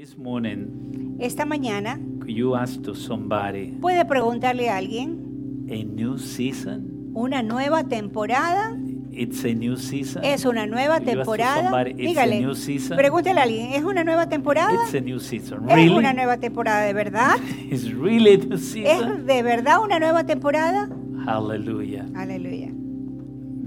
This morning, Esta mañana could you ask to somebody puede preguntarle a alguien, a new season? ¿una nueva temporada? It's a new season. ¿Es una nueva Could you ask to temporada? somebody, it's a Dígale, new season. pregúntele a alguien, ¿es una nueva temporada? It's a new season. ¿Es Really? una nueva temporada de verdad? It's really a new season. ¿Es de verdad una nueva temporada? Hallelujah. Aleluya.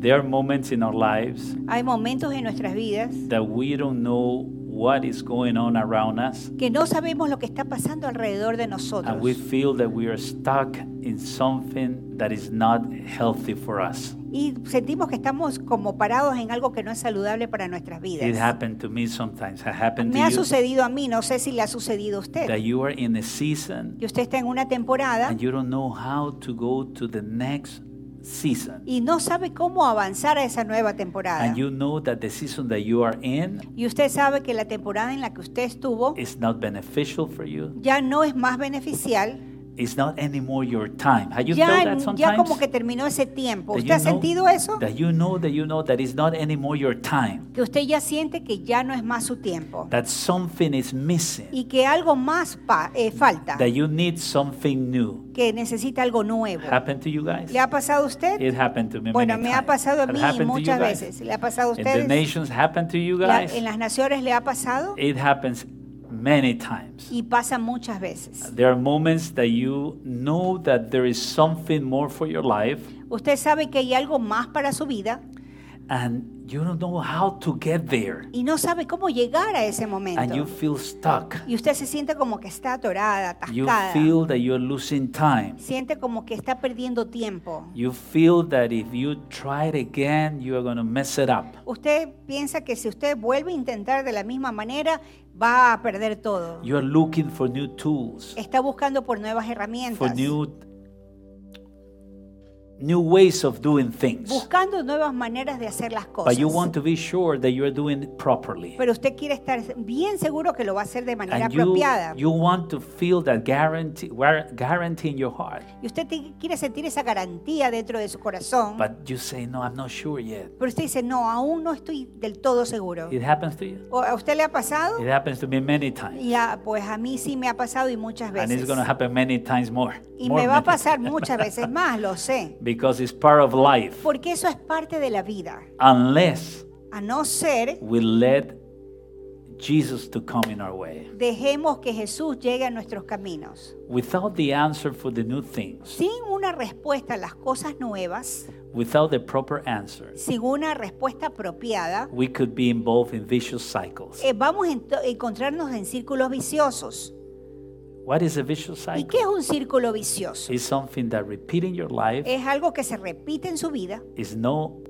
There are moments in our lives Hay momentos en nuestras vidas that we don't know what is going on around us, que no sabemos lo que está pasando alrededor de nosotros. and we feel that we are stuck in something that is not healthy for us. Y sentimos que estamos como parados en algo que no es saludable para nuestras It vidas. happened to me sometimes. It happened to ha you sucedido a mí, no sé si le ha sucedido a usted. that you are in a season Que usted está en una temporada and you don't know how to go to the next season. y no sabe cómo avanzar a esa nueva temporada. And you know that the season that you are in Y usted sabe que la temporada en la que usted estuvo is not beneficial for you. ya no es más beneficial, It's not anymore your time. Have you ya, felt that ya sometimes? como que terminó ese tiempo. That ¿Usted you ha know- sentido eso? That you know that you know that it's not anymore your time. Que usted ya siente que ya no es más su tiempo That something is missing. y que algo más pa- eh, falta, That you need something new. que necesita algo nuevo. Happened to you guys? ¿Le ha pasado a usted? It happened to me Bueno, me ha times. pasado a mí muchas veces. ¿Le ha pasado a In the ustedes? nations happened to you La- guys? ¿En las naciones le ha pasado? It happens many times. Y pasa muchas veces. There are moments that you know that there is something more for your life Usted sabe que hay algo más para su vida and you don't know how to get there y no sabe cómo llegar a ese and you momento. feel stuck. Y usted se siente como que está atorada, You atascada. feel that you're losing time. Siente como que está perdiendo tiempo. You feel that if you try it again, you are going to mess it up. Usted piensa que si usted vuelve a intentar de la misma manera, va a perder todo. You are looking for new tools, Está buscando por nuevas for herramientas. new new ways of doing things. Buscando nuevas maneras de hacer las But cosas. you want to be sure that you are doing it properly. Pero usted quiere estar bien seguro que lo va a hacer de manera And you, apropiada. you want to feel that guarantee, guarantee in your heart. Y usted te- quiere sentir esa garantía dentro de su corazón. But you say, no, I'm not sure yet. Pero usted dice, no, aún no estoy del todo seguro. It happens to you? ¿O ¿A usted le ha pasado? It happens to me many times. Ya, pues a mí sí me ha pasado y muchas And it's veces. going to happen many times more. Y More me va a pasar muchas veces más, lo sé. Because it's part of life. Porque eso es parte de la vida. Unless A no ser, we let Jesus to come in our way. dejemos que Jesús llegue a nuestros caminos. Without the answer for the new things, Sin una respuesta a las cosas nuevas, without the proper answer, sin una respuesta apropiada, we could be involved in vicious cycles. eh, vamos a encontrarnos en círculos viciosos. What is a vicious ¿Y cycle? qué es un círculo vicioso? It's something that repeat in your life Es algo que se repite en su vida, is no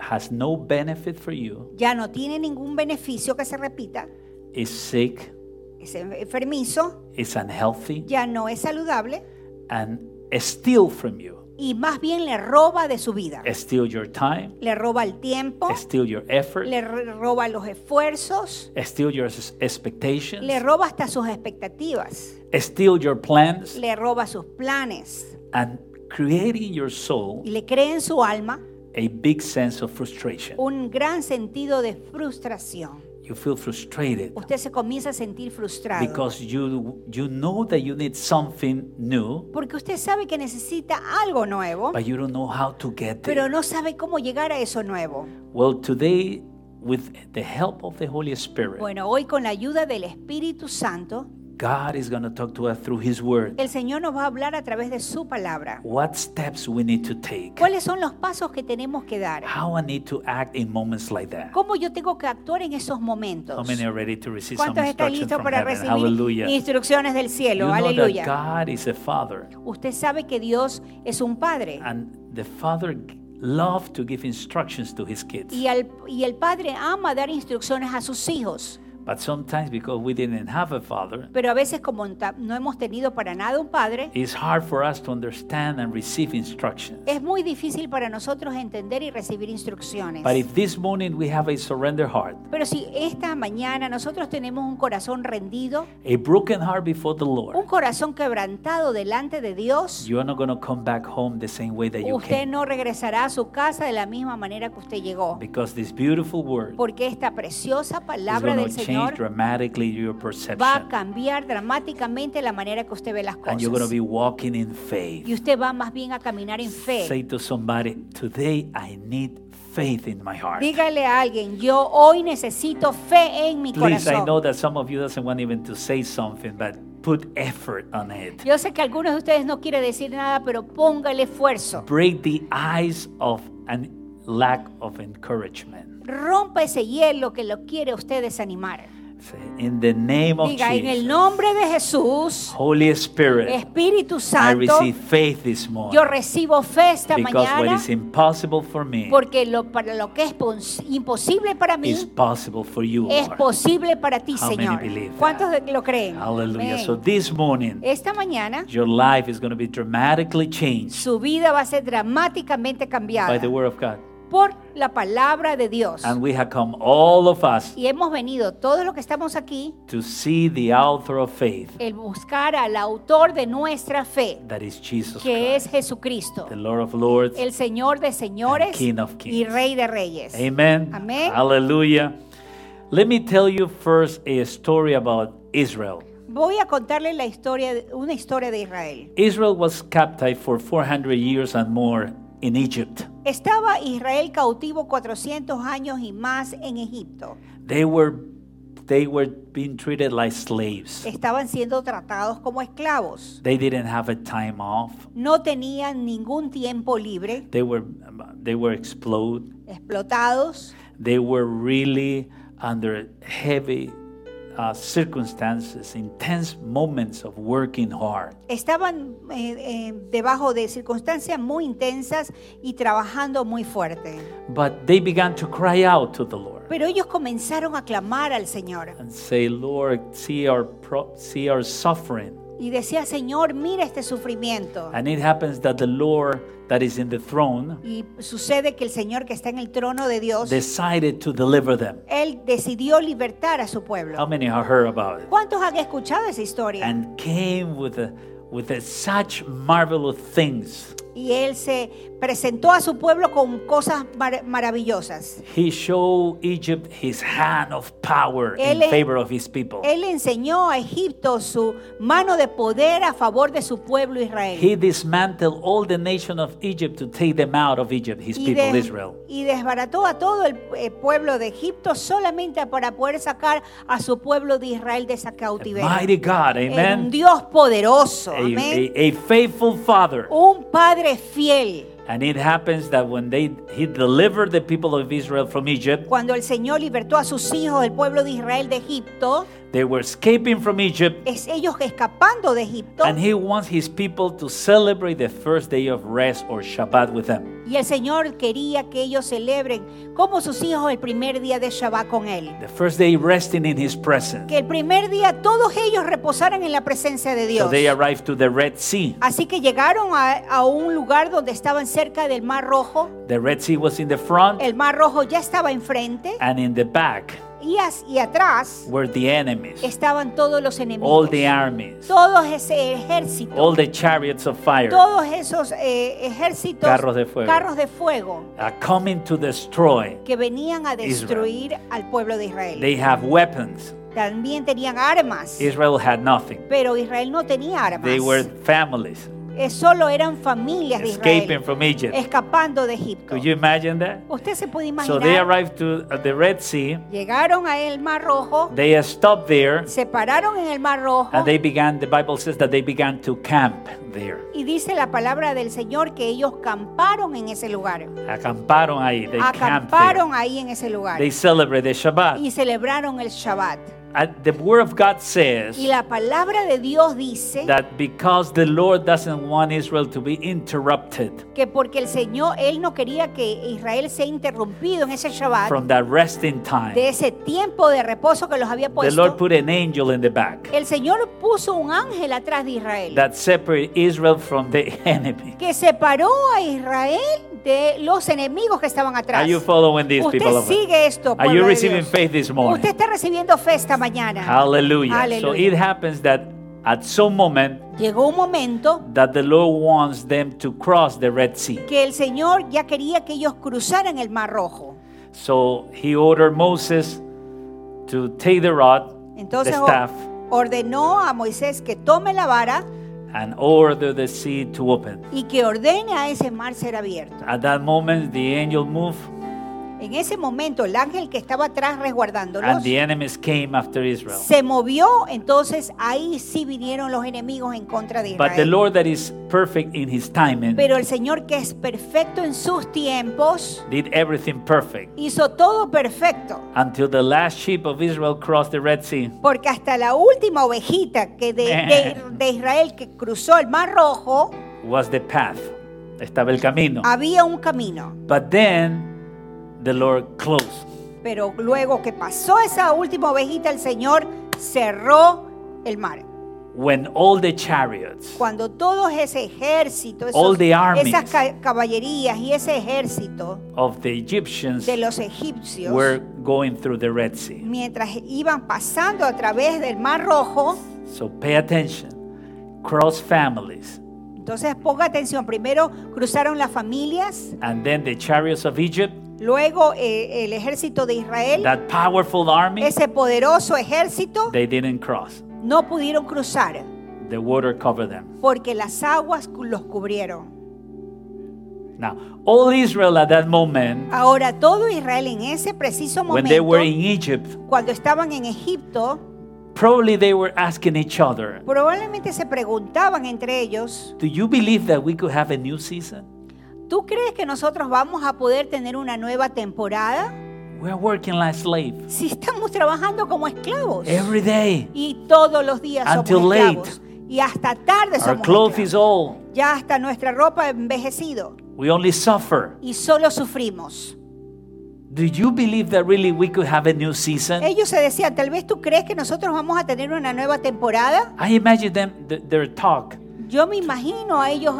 has no benefit for you, ya no tiene ningún beneficio que se repita, is sick, es enfermizo, is unhealthy, ya no es saludable and steal from you. Y más bien le roba de su vida. Steal your time, Le roba el tiempo, steal your effort, le ro- roba los esfuerzos, steal your expectations, le roba hasta sus expectativas, steal your plans, le roba sus planes. And create in your soul y le crea en su alma a big sense of frustration. un gran sentido de frustración. You feel frustrated Usted se comienza a sentir frustrado because you you know that you need something new, porque usted sabe que necesita algo nuevo, but you don't know how to get pero no sabe cómo llegar a eso nuevo. Well, today, with the help of the Holy Spirit, Bueno, hoy con la ayuda del Espíritu Santo, God is going to talk to us through His Word. el Señor nos va a hablar a través de su palabra. What steps we need to take? ¿Cuáles son los pasos que tenemos que dar? How I need to act in moments like that. ¿Cómo yo tengo que actuar en esos momentos? How many are ready to receive some ¿Cuántos están listos para heaven? recibir Hallelujah. instrucciones del You cielo? know that Aleluya. God is a Father, Usted sabe que Dios es un padre and the Father loves to give instructions to His kids. y el, y el padre ama dar instrucciones a sus hijos. But sometimes, because we didn't have a Father, Pero a veces como no hemos tenido para nada un padre, it's hard for us to understand and receive instructions. es muy difícil para nosotros entender y recibir instrucciones. But if this morning we have a surrender heart, Pero si esta mañana nosotros tenemos un corazón rendido, a broken heart before the Lord, un corazón quebrantado delante de Dios, you are not going to come back home the same way that you usted came. no regresará a su casa de la misma manera que usted llegó. Because this beautiful word Porque esta preciosa palabra del Señor Señor, dramatically your va a perception. cambiar dramáticamente la manera que usted ve las And you're going to cosas. be walking in faith. Y usted va más bien a caminar en fe. Say to somebody, today I need faith in my heart. Dígale a alguien, yo hoy necesito fe en mi Please, I know corazón. that some of you doesn't want even to say something, but put effort on it. Yo sé que algunos de ustedes no quieren decir nada, pero póngale esfuerzo. Break the ice of an lack of encouragement. Rompa ese hielo que lo quiere usted desanimar. In the name of Diga, en el Jesus, nombre de Jesús, Holy Spirit, Espíritu I Santo, receive faith this morning. yo recibo fe esta Because what mañana is impossible for me porque lo, para lo que es pos- imposible para mí is possible for you, es posible para ti, How many Señor. believe? ¿Cuántos lo creen? Hallelujah. So this morning, Esta mañana your life is going to be dramatically changed su vida va a ser dramáticamente cambiada by the Word of God. Por la palabra de Dios. And we have come, all of us, Y hemos venido, todos los que estamos aquí, to see the author of faith, el buscar al autor de nuestra fe, that is Jesus que es Christ, Jesucristo, the Lord of Lords. el Señor de señores King of y kings. Rey de reyes. Amen. Amén. Hallelujah. Let me tell you first a story about Israel. Voy a contarles la historia, una historia de Israel. Israel was captive for 400 years and more in Egypt. Estaba Israel cautivo 400 años y más en Egipto. They were they were being treated like slaves. Estaban siendo tratados como esclavos. They didn't have a time off. No tenían ningún tiempo libre, They were they were exploded. explotados. They were really under heavy uh, circumstances, intense moments of working hard. Estaban eh, eh, debajo de circunstancias muy intensas y trabajando muy fuerte. But they began to cry out to the Lord Pero ellos comenzaron a clamar al Señor and say, "Lord, see our pro- see our suffering." Y decía, Señor, mira este sufrimiento. And it happens that the Lord that is in the throne Y sucede que el Señor que está en el trono de Dios, decided to deliver them. Él decidió libertar a su How pueblo. many have heard about it? ¿Cuántos han escuchado esa historia? And came with a, with a such marvelous things. Y Él se presentó a su pueblo con cosas mar- maravillosas. He showed Egypt his hand of power Él in favor of his people. Él enseñó a Egipto su mano de poder a favor de su pueblo Israel. He dismantled all the nation of Egypt to take them out of Egypt, his y, people des- Israel. y desbarató a todo el eh, pueblo de Egipto solamente para poder sacar a su pueblo de Israel de esa cautiverio. Mighty God, En un amen. Dios poderoso, A, amén. a- a faithful father. Un padre fiel. And it happens that when they he delivered the people of Israel from Egypt, Cuando el Señor libertó a sus hijos del pueblo de Israel de Egipto, they were escaping from Egypt, es ellos escapando de Egipto. and he wants his people to celebrate the first day of rest or Shabbat with them. Y el Señor quería que ellos celebren como sus hijos el primer día de Shabbat con Él. The first day resting in his presence. Que el primer día todos ellos reposaran en la presencia de So Dios. they arrived to the Red Sea. Así que llegaron a, a un lugar donde estaban cerca del Mar Rojo. The Red Sea was in the front, El Mar Rojo ya estaba enfrente and in the back y, atrás were the enemies, estaban todos los all enemigos. the armies, ese ejército. all the chariots of fire Todos esos eh, ejércitos. Carros de fuego. carros de fuego are coming to destroy. que venían a destruir al pueblo de Israel. They have weapons. También tenían armas. Israel had nothing. Pero Israel no tenía armas. They were families solo eran familias de escaping Israel from Egypt. escapando de Egipto. Could you imagine that? Usted se puede So they imaginar. arrived to uh, the Red Sea. Llegaron a el Mar Rojo, They stopped there, se pararon en el Mar Rojo and they began. The Bible says that they began to camp there. y dice la palabra del Señor que ellos camparon en ese lugar. Acamparon ahí. They camped there. Acamparon ahí en ese lugar They celebrated Shabbat. y celebraron el Shabbat. And the Word of God says Y la palabra de Dios dice that because the Lord doesn't want Israel to be interrupted que porque el Señor, Él no quería que Israel sea interrumpido en ese Shabbat, from that resting time, de ese tiempo de reposo que los había the puesto, Lord put an angel in the back el Señor puso un ángel atrás de Israel that separated Israel from the enemy. que separó a Israel de los enemigos que estaban atrás. Are you following this, Usted people sigue esto, Are you receiving faith this morning? Usted está recibiendo fe esta mañana. Hallelujah. So Aleluya. it happens that at some moment Llegó un momento that the Lord wants them to cross the Red Sea. que el Señor ya quería que ellos cruzaran el Mar Rojo. So he ordered Moses to take the rod, the Entonces o- staff, ordenó a Moisés que tome la vara and order the sea to open. y que ordene a ese mar ser abierto. At that moment, the angel moved, En ese momento el ángel que estaba atrás resguardándolos and the enemies came after Israel. se movió, entonces ahí sí vinieron los enemigos en contra de But the Israel. Lord, that is perfect in His timing, Pero el Señor que es perfecto en sus tiempos, did everything perfect hizo todo perfecto. until the last sheep of Israel crossed the Red Sea. Porque hasta la última ovejita que de, de- de Israel que cruzó el Mar Rojo, Was the path. Estaba el camino. había un camino. But then the Lord closed. Pero luego que pasó esa última ovejita, el Señor cerró el mar. When all the chariots Cuando todo ese ejército, esos- All the armies. esas ca- caballerías y ese ejército of the Egyptians de los egipcios, were going through the Red Sea. mientras iban pasando a través del Mar Rojo, So pay attention. Cross families. entonces ponga atención, primero cruzaron las familias, And then the chariots of Egypt, luego eh, el ejército de Israel, that powerful army, ese poderoso ejército, they didn't cross. no pudieron cruzar The water covered them. porque las aguas los cubrieron. Now, all Israel at that moment, Ahora todo Israel en ese preciso when they momento, were in Egypt, cuando estaban en Egipto, probably they were asking each other, probablemente se preguntaban entre ellos, Do you believe that we could have a new season? ¿Tú crees que nosotros vamos a poder tener una nueva temporada? We're working like slaves Si estamos trabajando como esclavos every day. y todos los días Until somos late. esclavos y hasta tarde Our somos clothes is old. Ya hasta nuestra ropa envejecido We only suffer. y solo sufrimos. Do you believe that really we could have a new season? Ellos se decían, tal vez tú crees que nosotros vamos a tener una nueva temporada. I imagine them, th- their talk. Yo me imagino a ellos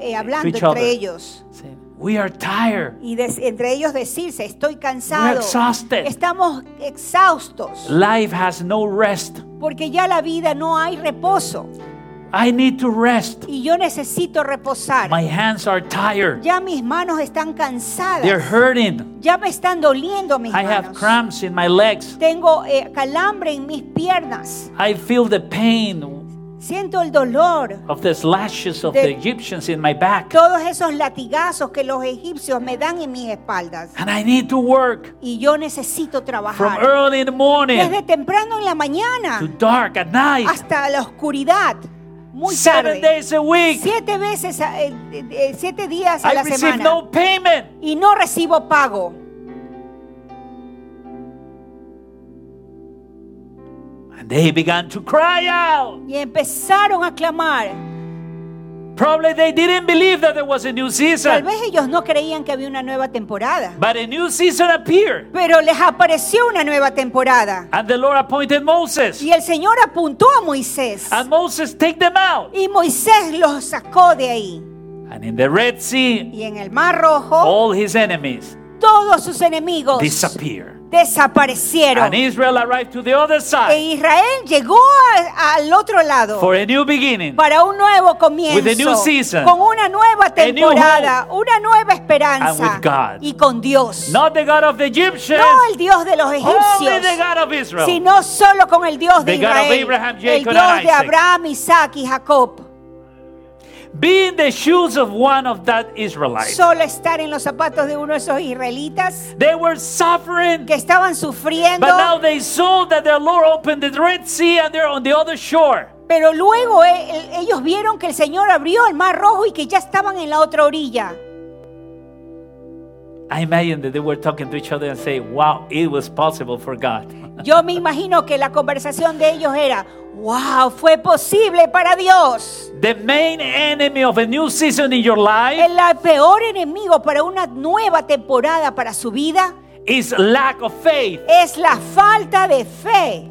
eh, hablando entre other. ellos. saying, We are tired. Y des- entre ellos decirse, estoy We're cansado, exhausted. estamos exhaustos, Life has no rest. porque ya la vida no hay reposo I need to rest. y yo necesito reposar. My hands are tired. Ya mis manos están They're cansadas, hurting. ya me están doliendo mis I have manos. cramps in my legs. Tengo eh, calambre en mis piernas, I feel the pain siento el dolor, of the slashes of The- Egyptians in my back. todos esos latigazos que los egipcios me dan en mis espaldas. And I need to work Y yo necesito from trabajar early in the morning desde temprano en la mañana to dark at night, hasta la oscuridad, muy seven tarde. days a week. Siete veces, a- eh, eh, eh, siete días a I la receive semana. no payment. Y no recibo pago. And they began to cry out. Y empezaron a clamar. Probably they didn't believe that there was a new Tal season, vez ellos no creían que había una nueva temporada. but a new season appeared. Pero les apareció una nueva temporada. And the Lord appointed Moses. Y el Señor apuntó a Moisés. And Moses take them out. Y Moisés los sacó de ahí. And in the Red Sea, Y en el Mar Rojo, all his enemies todos sus enemigos disappear. Desaparecieron. And Israel arrived to the other E side Israel llegó a- al otro lado for a new beginning. para un nuevo comienzo, With a new season. con una nueva A new temporada, una nueva And esperanza with God. y con Dios. Not the God of the Egyptians, No el Dios de los only the egipcios, God of Israel. sino solo con el Dios de The God of Israel, Abraham, el Jacob, Dios and de. Abraham, Isaac y Jacob. Be in the shoes of one of that Israelite. Solo estar en los zapatos de uno de esos israelitas They were suffering, que estaban sufriendo, but now they saw that their Lord opened the Red Sea and they're on the other shore. pero luego eh, el- ellos vieron que el Señor abrió el mar rojo y que ya estaban en la otra orilla. I imagine that they were talking to each other and say, Wow, it was possible for God. Yo me imagino que la conversación de ellos era, wow, fue posible para Dios. The main enemy of a new season in your life El peor enemigo para una nueva temporada para su vida is lack of faith. es la falta de fe.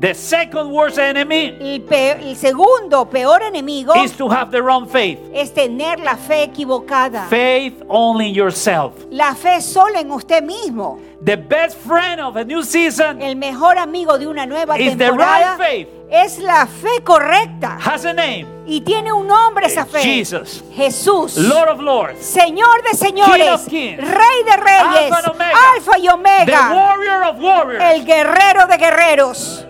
The second worst enemy El, pe- el segundo peor enemigo is to have the wrong faith. es tener la fe equivocada. Faith only in yourself. La fe solo en usted mismo. The best friend of a new season El mejor amigo de una nueva is the temporada right faith. Es la fe correcta. has a name Y tiene un nombre esa fe. Jesus, Jesús. Lord of Lords, Señor de señores, King of kings, Rey de reyes, Omega, Alfa y the Omega, warrior of warriors. el guerrero de guerreros.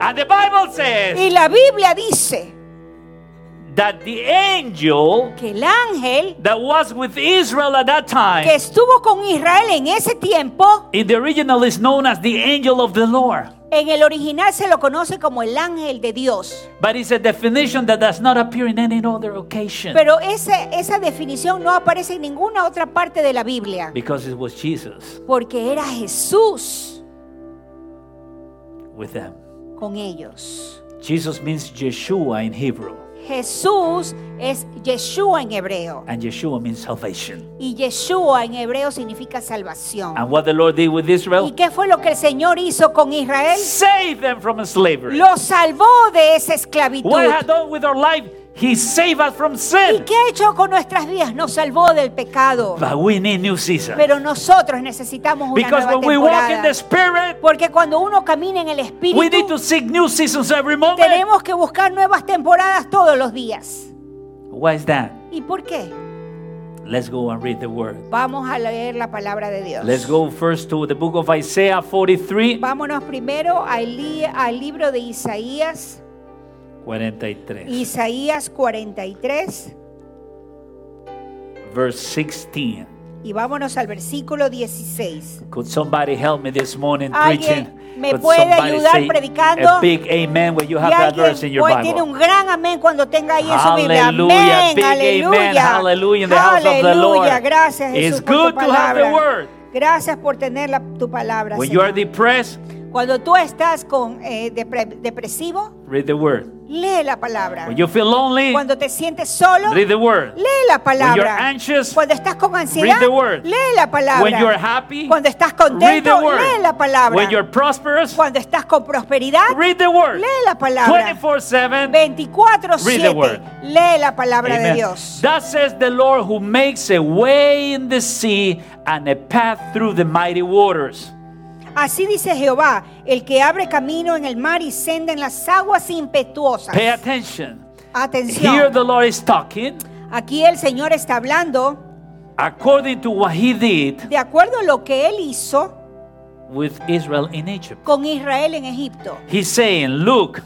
And the Bible says Y la Biblia dice that the angel que el ángel that was with Israel at that que time, estuvo con Israel en ese tiempo, in the original is known as the angel of the Lord. en el original se lo conoce como el ángel de Dios. But it's a definition that does not appear in any other occasion Pero ese- esa definición no aparece en ninguna otra parte de la Biblia, because it was Jesus porque era Jesús with them. con ellos. Jesus means Yeshua in Hebrew, Jesús es Yeshua en hebreo. and Yeshua means salvation. Y Yeshua en hebreo significa salvación. And what the Lord did with ¿Y Israel? qué fue lo que el Señor hizo con Israel? Save them from slavery. Lo salvó de esa esclavitud. What had done with our life? He saved us from ¿Y sin. qué ha hecho con nuestras vidas? Nos salvó del pecado. But we need new season. Pero nosotros necesitamos una Because nueva when we walk in temporada. the Spirit, Porque cuando uno camina en el we need Espíritu, to seek new seasons every moment. tenemos que buscar nuevas temporadas todos los días. Why is that? ¿Y por qué? Let's go and read the word. Vamos a leer la palabra de Dios. Let's go first to the book of Isaiah 43, Vámonos primero al, li- al libro de Isaías, 43, Isaías 43, verse 16. y vámonos al versículo 16. Could somebody help me this morning preaching? me Could puede ayudar predicando? A big amen when you Y have that verse in alguien your hoy tiene un gran amén cuando tenga ahí en su Biblia. Amén, aleluya. Aleluya. Gracias Jesús It's por tu good to have the palabra. word. Gracias por tener la- tu palabra. When you are depressed, Cuando tú estás con eh, depre- depresivo, read the word. Lee la palabra. When you feel lonely, Cuando te sientes solo, read the word. lee la When you're palabra. anxious, Cuando estás con ansiedad, read the word. lee la palabra. when you're happy, Cuando estás read the contento, word. lee la palabra. When you're prosperous, Cuando estás con prosperidad, read the word. lee la palabra. 24-7. 24-7, word. lee la palabra de Amen. Dios. Thus says the Lord who makes a way in the sea and a path through the mighty waters. Así dice Jehová, el que abre camino en el mar y senda en las aguas impetuosas. Pay attention. Here Atención, the Lord is talking aquí el Señor está hablando according to what he did de acuerdo a lo que Él hizo with Israel in Egypt. con Israel en Egipto. He's saying, Look,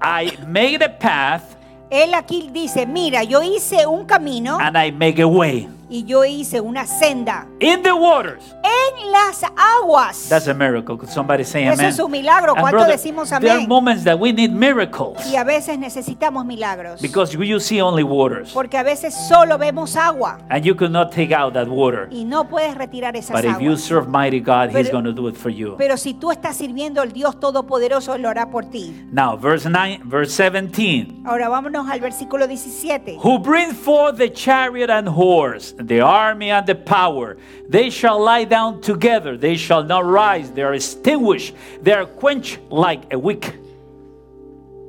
I made a path Él aquí dice, mira, yo hice un camino and I make a way y yo hice una senda in the waters. en las aguas. That's a miracle. Could somebody say Eso amen? es un milagro. ¿Cuánto decimos there are amén? moments that we need miracles Y a veces necesitamos milagros. because you see only waters Porque a veces solo vemos agua and you could not take out that water. y no puedes retirar esas But if you serve mighty God, He's Pero- going to do it for you. Pero si tú estás sirviendo al Dios Todopoderoso, Él lo hará por ti. Now, verse 9, verse 17. Ahora vámonos al versículo 17. Who bring forth the chariot and horse, the army and the power. They shall lie down together, they shall not rise, they are extinguished, they are quenched like a wick.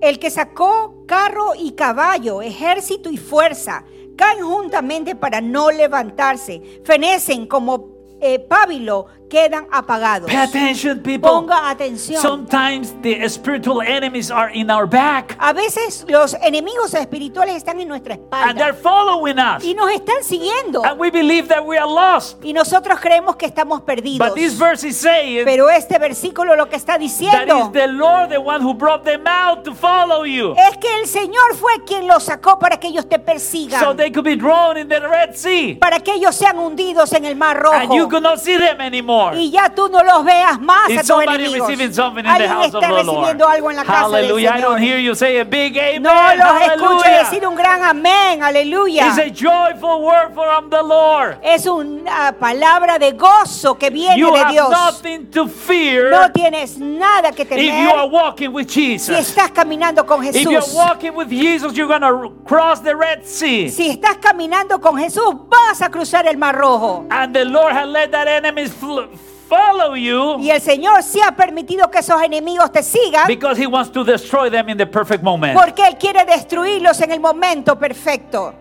El que sacó carro y caballo, ejército y fuerza, caen juntamente para no levantarse, fenecen como eh, pábilo, quedan apagados. Pay attention, people. Ponga atención. Sometimes the spiritual enemies are in our back A veces los enemigos espirituales están en nuestra and they're espalda following us. y nos están siguiendo. And we believe that we are lost. Y nosotros creemos que estamos perdidos. But this verse is saying Pero este versículo lo que está diciendo is the Lord the one who brought them out to follow you. es que el Señor fue quien los sacó para que ellos te persigan, So they could be drowned in the Red Sea. para que ellos sean hundidos en el mar And you rojo. could not see them anymore. Y ya tú no los veas más Is a tus somebody enemigos. receiving something in the Alguien house of está the Lord? recibiendo algo en la casa del Hallelujah. I don't Señor. hear you say a big amen. No los escucho Hallelujah. decir un gran amén, aleluya. It's a joyful word from the Lord. Es una palabra de gozo que viene You de have Dios. nothing to fear No tienes nada que if you are temer walking with si Jesus. estás caminando con If you're Jesús. walking with Jesus, you're going to cross the Red Sea. Si estás caminando con Jesús, vas a cruzar el mar rojo. And the Lord has let that enemies fl- follow you Y el Señor sí ha permitido que esos enemigos te sigan because He wants to destroy them in the perfect moment. porque Él quiere destruirlos en el momento perfecto.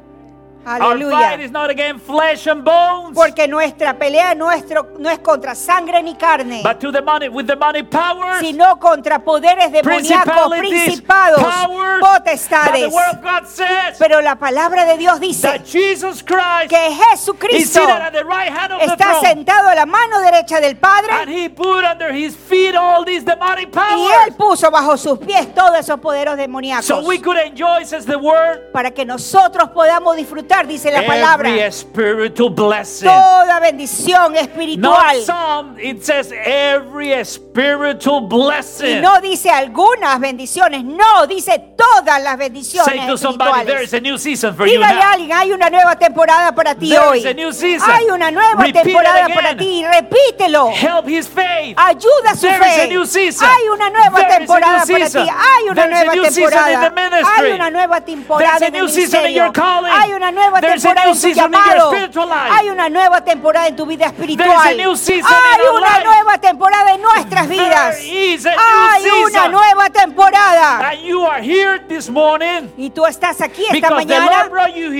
Our Aleluya. fight is not against flesh and bones, Porque nuestra pelea nuestro, no es contra sangre ni carne, but to demonic with demonic powers, sino contra poderes demoníacos, principados, powers. But the potestades. word of God says Pero la palabra de Dios dice that Jesus Christ que is Jesucristo the right hand of the está sentado a la mano derecha del and Padre He put under His feet all these demonic y Él puso bajo sus pies todos esos poderes demoníacos so we could enjoy, says the word, para que nosotros podamos disfrutar, dice la palabra, every spiritual blessing. toda bendición espiritual. Not some, it says every spiritual Y blessing. no dice algunas bendiciones, no, dice todas las bendiciones Say to somebody, there is a new season for you a alguien, hay una nueva temporada para ti There hoy. is a new season. Hay una nueva Repeat temporada para ti. Repítelo. Help his faith. Ayuda su There is a fe. new season. Hay una nueva There temporada para ti. Hay una There nueva temporada. Hay una nueva temporada en el ministerio. Hay una nueva There's a temporada en tu llamado. Hay una nueva temporada en tu vida espiritual. Hay una nueva temporada en nuestras There vidas. is a new Hay una season. nueva temporada. And you are here this morning. Y tú estás aquí esta mañana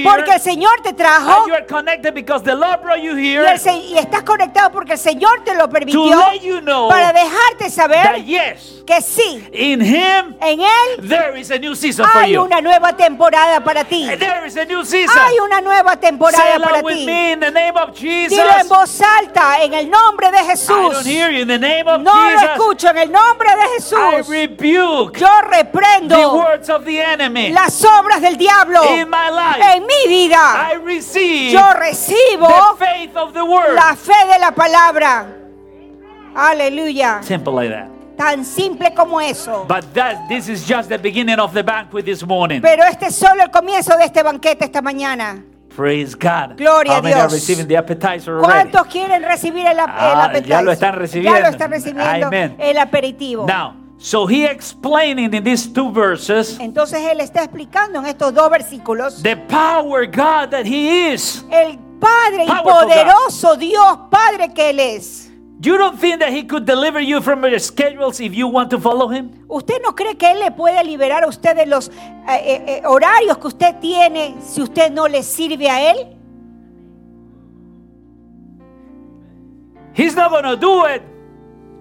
porque el Señor te trajo y, estás conectado porque el Señor te lo permitió para dejarte saber yes, que sí, in Him en Él there is a new season for hay una nueva temporada para ti. There Hay una nueva temporada para ti. me in the name of Jesus. Dilo en voz alta, en el nombre de Jesús. No lo escucho, en el nombre de I Jesús. rebuke Yo the reprendo words of the enemy las obras del diablo in my life. en mi vida. I receive Yo recibo the faith of the word. la fe de la palabra. Aleluya. Simple like that. Tan simple como eso. But that this is just the beginning of the banquet this morning. Pero este es solo el comienzo de este banquete esta mañana. Praise God. Gloria How a many are Dios. receiving the appetizer already? ¿Cuántos quieren recibir el, ap- el Ah, appetizer? ya lo están recibiendo. Ya lo están recibiendo Amen. el aperitivo. Now, so he explaining in these two verses Entonces él está explicando en estos dos versículos the power God that he is. el Padre y poderoso Dios Padre que él es. You don't think that he could deliver you from your schedules if you want to follow him? ¿Usted no cree que él le puede liberar a usted de los eh, eh, eh, horarios que usted tiene si usted no le sirve a él? He's not going to do it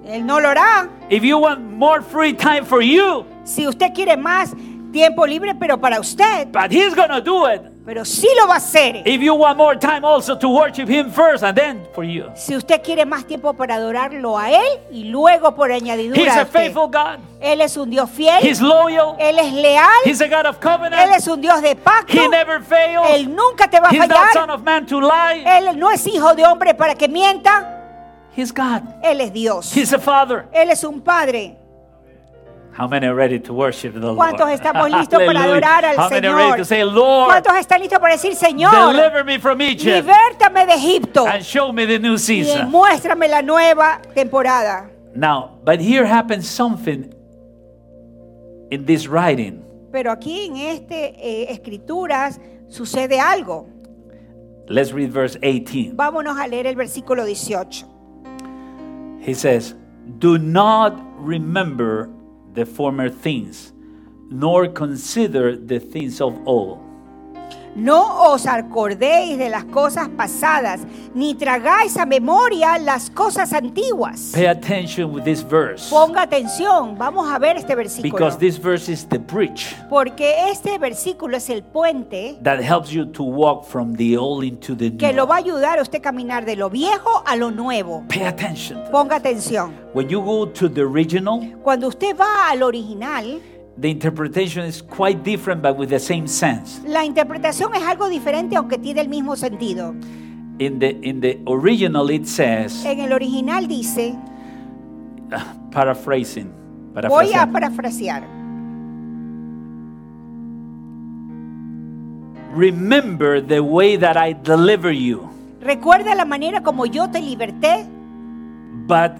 Él no lo hará. if you want more free time for you, Si usted quiere más tiempo libre, pero para usted, but he's going to do it pero sí lo va a hacer. if you want more time also to worship him first and then for you. Si usted quiere más tiempo para adorarlo a él y luego por añadidura He's a a usted. faithful God. Él es un Dios fiel, He's loyal. él es leal, He's a God of él covenant. es un Dios de pacto, He never fails. él nunca te va a He's not son of man to lie. él no es hijo de hombre para que mienta, He's God. él es Dios, He's a father. él es un padre. How many are ready to worship the Lord? ¿Cuántos estamos listos para adorar al How many are Señor? ready to say, Lord, ¿Cuántos están listos para decir, Señor, deliver me from Egypt libértame de Egipto and show me the new y season? muéstrame la nueva temporada? Now, but here happens something in this writing. Pero aquí en este eh, escrituras sucede algo. Let's read verse 18. Vámonos a leer el versículo 18. He says, Do not remember the former things, nor consider the things of old. No os acordéis de las cosas pasadas, ni tragáis a memoria las cosas antiguas. Pay attention with this verse Ponga atención, vamos a ver este versículo. because this verse is the bridge Porque este versículo es el puente that helps you to walk from the old into the que lo new. va a ayudar a usted a caminar de lo viejo a lo nuevo. Pay attention. Ponga atención. When you go to the original, Cuando usted va al original, the interpretation is quite different but with the same sense. la interpretación es algo diferente aunque tiene el mismo sentido. In the in the original it says, En el original dice, paraphrasing, voy a parafrasear. remember the way that I deliver you, Recuerda la manera como yo te liberté, but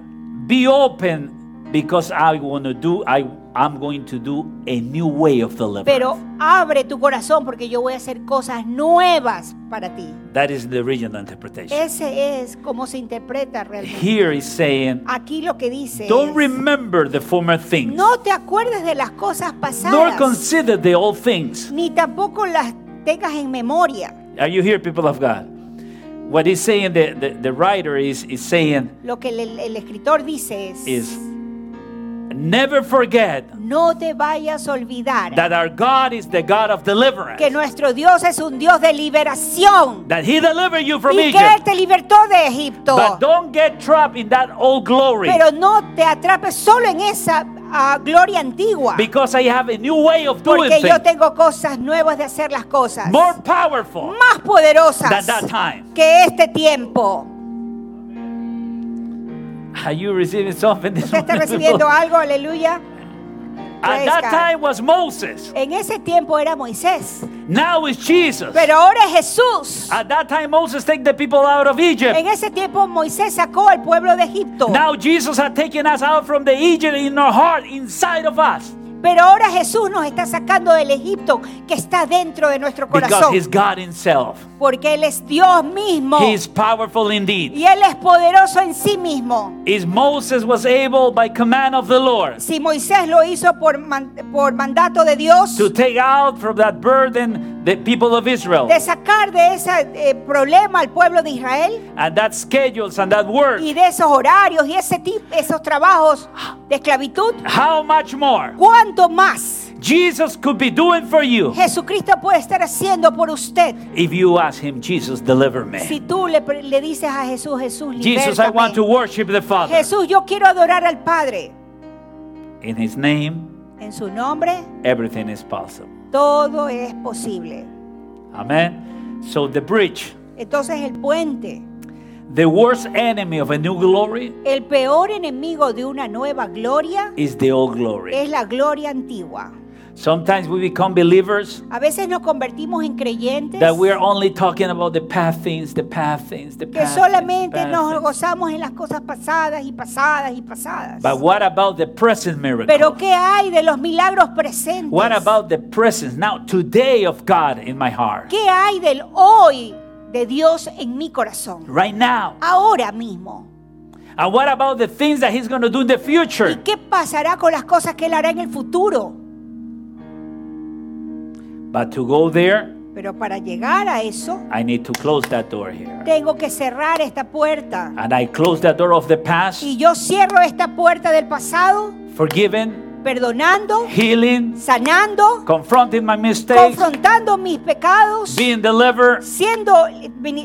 be open because I want to do I I'm going to do a new way of the deliverance. pero abre tu corazón porque yo voy a hacer cosas nuevas para ti. that is the original interpretation. Ese es como se interpreta realmente. Here is saying, Aquí lo que dice don't es, remember the former things, no te acuerdes de las cosas pasadas. nor consider the old things. ni tampoco las tengas en memoria. Are you here, people of God? What he's saying, the, the, the writer is, is saying, Lo que el, el escritor dice es, is never forget no te vayas a olvidar that our God is the God of deliverance. que nuestro Dios es un Dios de liberación That he delivered you from y que Él Egypt. te libertó de Egipto. But don't get trapped in that old glory. Pero no te atrapes solo en esa ah, gloria antigua. Because I have a new way of doing Porque yo tengo cosas nuevas de hacer las cosas. More powerful Más poderosas than that time. que este tiempo. Are you receiving something this ¿Usted está morning? recibiendo algo? Aleluya. At that time was Moses. En ese tiempo era Moisés. Now is Jesus. Pero ahora es Jesús. At that time Moses take the people out of Egypt. En ese tiempo Moisés sacó al pueblo de Egipto. Now Jesus had taken us out from the Egypt in our heart, inside of us. Pero ahora Jesús nos está sacando del Egipto que está dentro de nuestro Because corazón. he's God himself. Porque Él es Dios mismo. He is powerful indeed. Y Él es poderoso en sí mismo. Is Moses was able by command of the Lord Si Moisés lo hizo por, man- por mandato de Dios, to take out from that burden the people of Israel de sacar de ese eh, problema al pueblo de Israel and that schedules and that work. y de esos horarios y ese tipo, esos trabajos de esclavitud, How much more ¿cuánto más Jesus could be doing for you Jesucristo puede estar haciendo por usted? if you ask him, Jesus, deliver me. Si tú le, le dices a Jesús, Jesús, Jesus, I want to libértame. worship the Father. Jesús, yo quiero adorar al Padre. In his name, En su nombre, everything is possible. todo es posible. Amen. So the bridge, Entonces el puente, the worst enemy of a new glory el peor enemigo de una nueva gloria is the old glory. es la gloria antigua. Sometimes we become believers A veces nos convertimos en creyentes that we're only talking about the past things, the past things, the que past solamente things, nos gozamos en las cosas pasadas y pasadas y pasadas. But what about the present miracle? Pero ¿qué hay de los milagros presentes? What about the presence now, today of God in my heart? ¿Qué hay del hoy de Dios en mi corazón? Right now. Ahora mismo. And what about the things that He's going to do in the ¿Y future? qué pasará con las cosas que Él hará en el futuro? But to go there, Pero para llegar a eso, I need to close that door here. tengo que cerrar esta puerta. And I close that door of the past, Y yo cierro esta puerta del pasado, forgiving, perdonando, healing, sanando, confronting my mistakes, confrontando mis pecados, being delivered, siendo,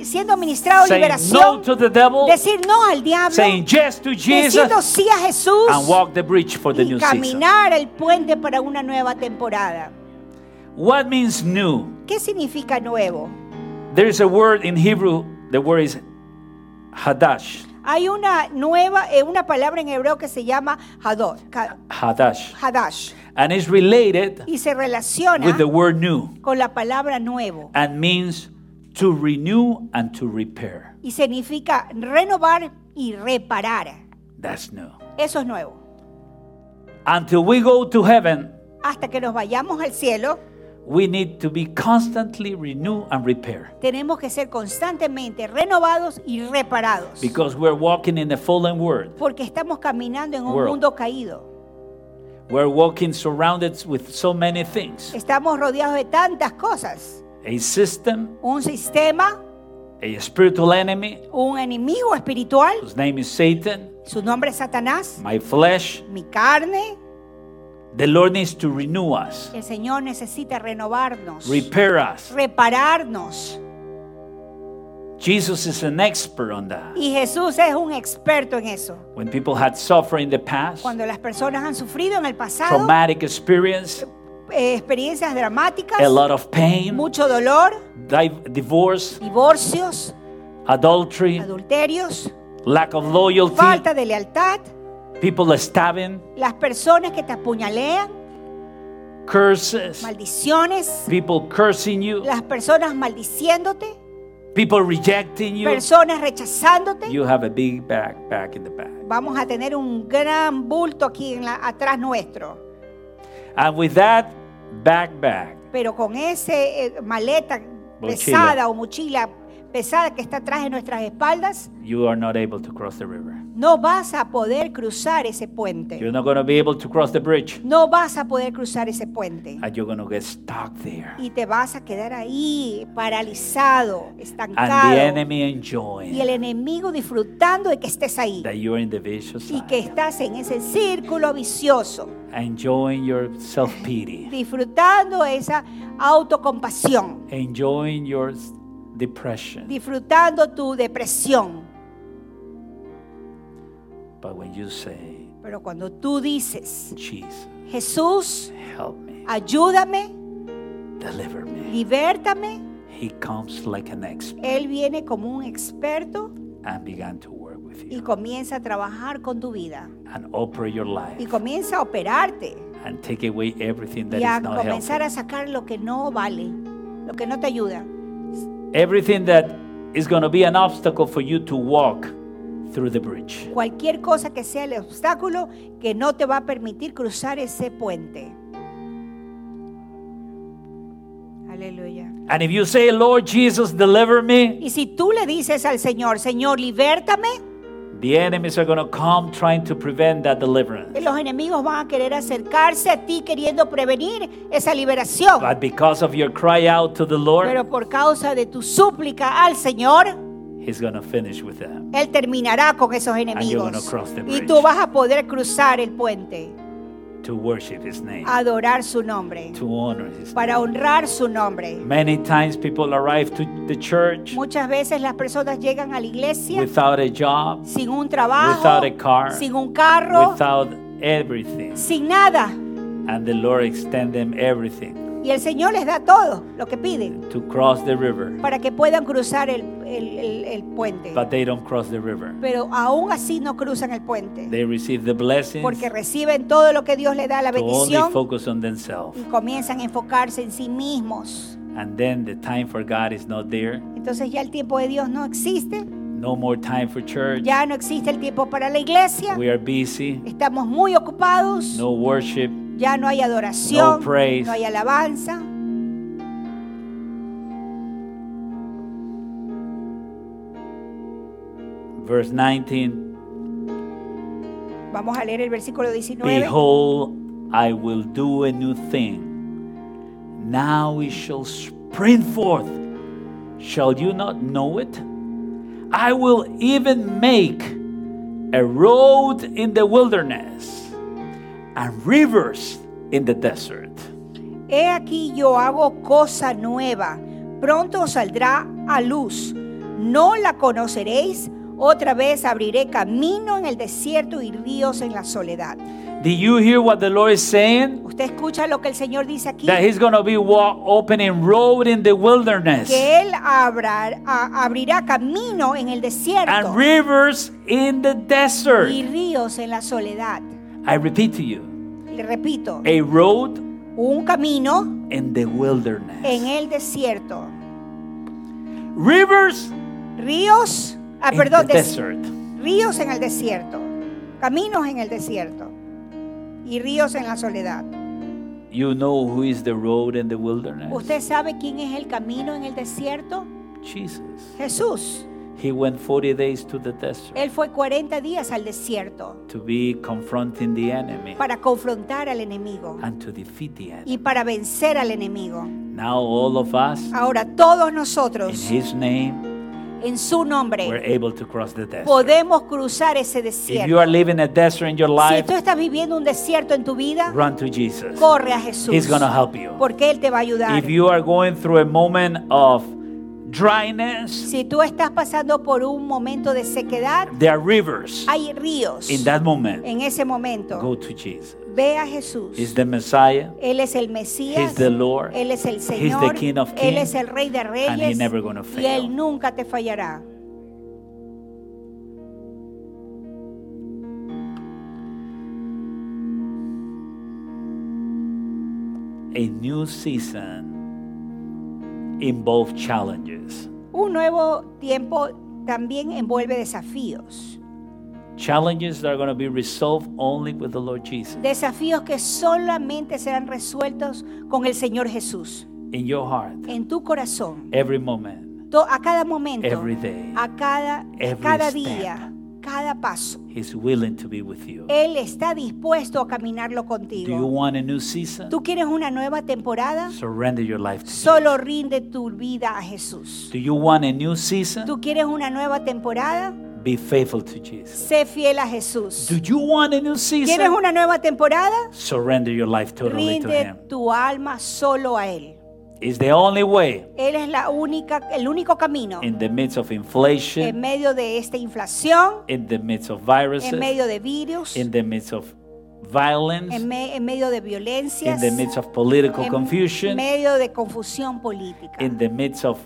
siendo ministrado saying no liberación, to the devil, decir no al diablo, saying yes to diciendo Jesus, sí a Jesús and walk the bridge for the y new season. caminar el puente para una nueva temporada. What means new? ¿Qué significa nuevo? There is a word in Hebrew, the word is hadash. Hay una nueva, eh, una palabra en hebreo que se llama hador, Hadash. hadash, And it's related y se relaciona with the word new con la palabra nuevo and means to renew and to repair. y significa renovar y reparar. That's new. Eso es nuevo. Until we go to heaven, Hasta que nos vayamos al cielo, we need to be constantly renew and repair tenemos que ser constantemente renovados y reparados. because we're walking in a fallen world. Porque estamos caminando en un World. mundo caído. We're walking surrounded with so many things Estamos rodeados de tantas cosas. a system, Un sistema, a spiritual enemy un enemigo espiritual, whose name is Satan, su nombre es Satanás, my flesh. mi carne. The Lord needs to renew us, El Señor necesita renovarnos, repair us. repararnos. Jesus is an expert on that. Y Jesús es un experto en eso. When people had suffered in the past, Cuando las personas han sufrido en el pasado traumatic experience, eh, experiencias dramáticas, a lot of pain, mucho dolor, di- divorce, divorcios, adultery, adulterios, lack of loyalty, falta de lealtad, people stabbing, las personas que te apuñalean, curses, maldiciones, people cursing you, las personas maldiciéndote, people rejecting you. personas rechazándote. You have a big bag back in the back. Vamos a tener un gran bulto aquí en la- atrás nuestro. And with that back bag, Pero con ese eh, maleta Mochila. pesada o mochila pesada que está atrás de nuestras espaldas, you are not able to cross the river. no vas a poder cruzar ese puente. You're not going to be able to cross the bridge. No vas a poder cruzar ese puente. And you're going to get stuck there. Y te vas a quedar ahí, paralizado, And estancado. the enemy Y el enjoying enemigo disfrutando de que estés ahí. that you're in the vicious Y que estás en ese círculo vicioso. Enjoying your self pity. Disfrutando esa autocompasión. Enjoying your depression. Disfrutando tu depresión. But when you say, Pero cuando tú dices, Jesus, Jesús, help me, ayúdame, deliver me, libértame, he comes like an expert Él viene como un experto and began to work with y you comienza a trabajar con tu vida. and operate your Y comienza a operarte and take away everything that y a is not comenzar a sacar lo que no vale, lo que no te ayuda. Everything that is going to be an obstacle for you to walk through the bridge. Cualquier cosa que sea el obstáculo que no te va a permitir cruzar ese puente. Aleluya. And if you say, Lord Jesus, deliver me, Y si tú le dices al Señor, Señor, libértame, the enemies are going to come trying to prevent that deliverance. los enemigos van a querer acercarse a ti queriendo prevenir esa liberación. But because of your cry out to the Lord, Pero por causa de tu súplica al Señor, He's going to finish with them. Él terminará con esos you're enemigos. gonna cross the Y tú vas a poder cruzar el puente, to worship His name, adorar su nombre, to honor His para name. honrar su nombre. Many times people arrive to the church Muchas veces las personas llegan a la iglesia without a job, sin un trabajo, without a car, sin un carro, without everything. sin nada. And the Lord extend them everything Y el Señor les da todo lo que piden to cross the river, para que puedan cruzar el, el- el- el puente. but they don't cross the river. Pero aún así no cruzan el puente. They receive the blessings Porque reciben todo lo que Dios les da, la to only bendición, focus on themselves. y comienzan a enfocarse en sí mismos. And then the time for God is not there. Entonces ya el tiempo de Dios no existe, No more time for church. ya no existe el tiempo para la iglesia, We are busy. estamos muy ocupados, No worship. ya no hay adoración, No praise. no hay alabanza. Verse 19 Vamos a leer el versículo 19. Behold, I will do a new thing. Now it shall spring forth. Shall you not know it? I will even make a road in the wilderness and rivers in the desert. He aquí yo hago cosa nueva, pronto saldrá a luz. No la conoceréis, otra vez abriré camino en el desierto y ríos en la soledad. Do you hear what the Lord is saying? ¿Usted escucha lo que el Señor dice aquí? That He's going to be opening road in the wilderness Que Él a- abrirá camino en el desierto and rivers in the desert. y ríos en la soledad. I repeat to you Le repito, a road un camino in the wilderness. en el desierto. Rivers Ríos, ah, in perdón, ríos en el desierto, caminos en el desierto y ríos en la soledad. You know who is the road in the wilderness? ¿Usted sabe quién es el camino en el desierto? Jesus. Jesús. He went 40 days to the desert Él fue 40 días al desierto to be confronting the enemy para confrontar al enemigo and to defeat the enemy. y para vencer al enemigo. Now all of us Ahora todos in nosotros, his name en su we're nombre, able to cross the desert. podemos cruzar ese If you desierto. are living a desert in your Si life, tú estás viviendo un desierto en tu vida, run to Jesus. corre a Jesús. He's help you. Porque Él te va a ayudar. If you are going through a moment of dryness, Si tú estás pasando por un momento de sequedad, there are rivers. hay ríos. In that moment, En ese momento, go to Jesus. ve a Jesús. He's the Messiah. Él es el Mesías. He's the Lord. Él es el He's Señor. the King of Él kings. es el Rey de And He's Reyes. never gonna Y fail. Él nunca te fallará. A new season involves challenges. Un nuevo tiempo también envuelve desafíos. Challenges that are going to be resolved only with the Lord Jesus. Desafíos que solamente serán resueltos con el Señor Jesús. In your heart, En tu corazón. every moment, To- A cada momento. every day, A cada, Every cada step. día. Cada paso. He's willing to be with you. Él está dispuesto a caminarlo Do you contigo. want a new season? ¿Tú quieres una nueva temporada? Surrender your life to Solo Jesus. rinde tu vida a Jesús. Do you want a new season? ¿Tú quieres una nueva temporada? Be faithful to Jesus. Sé fiel a Jesús. Do you want a new ¿Quieres season? una nueva temporada? Surrender your life totally to Rinde Him. tu alma solo a Él. It's the only way Él es la única, el único camino in the midst of en inflation, medio de esta inflación, in the midst of en viruses, medio de virus, in the midst of violence, en, me- en medio de in violencias, the midst of political en confusion, medio de confusión política, in the midst of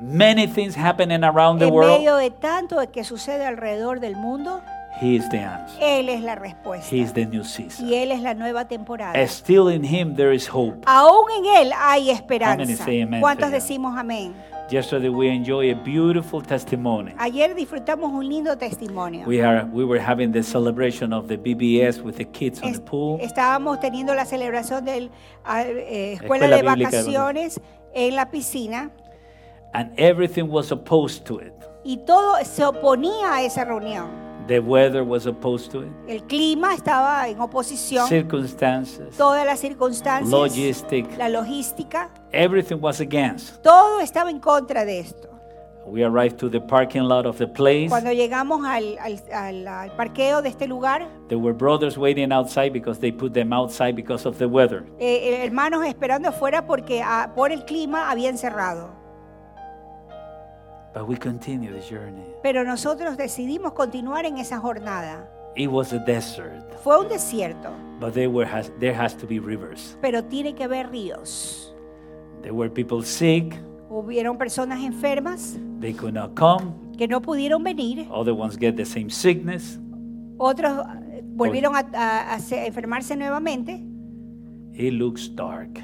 many things happening around the en world. medio de tanto que sucede alrededor del mundo. He is the answer. Él es la respuesta He is the new y season. Él es la nueva temporada. Still in Him there is hope. Aún en Él hay esperanza. ¿Cuántos decimos amén? Yesterday we enjoyed a beautiful testimony. Ayer disfrutamos un lindo testimonio. We are we were having the celebration of the BBS with the kids on Es- the pool. estábamos teniendo la celebración de la escuela, Escuela de Bíblica de vacaciones en la piscina and everything was opposed to it. y todo se oponía a esa reunión. The weather was opposed to it. El clima estaba en oposición, Circumstances, todas las circunstancias, logistic, la logística, everything was against. todo estaba en contra de esto. We arrived to the parking lot of the place. Cuando llegamos al, al- al- al parqueo de este lugar, There were brothers waiting outside because they put them outside because of the weather. eh, hermanos esperando afuera porque ah, por el clima habían cerrado. But we continued the journey. Pero nosotros decidimos continuar en esa jornada. It was a desert, Fue un desierto, but there were has, there has to be rivers. pero tiene que haber ríos. There were people sick, Hubieron personas enfermas they could not come. que no pudieron venir, Other ones get the same sickness. otros eh, volvieron a, a- a se- enfermarse nuevamente, It looks dark.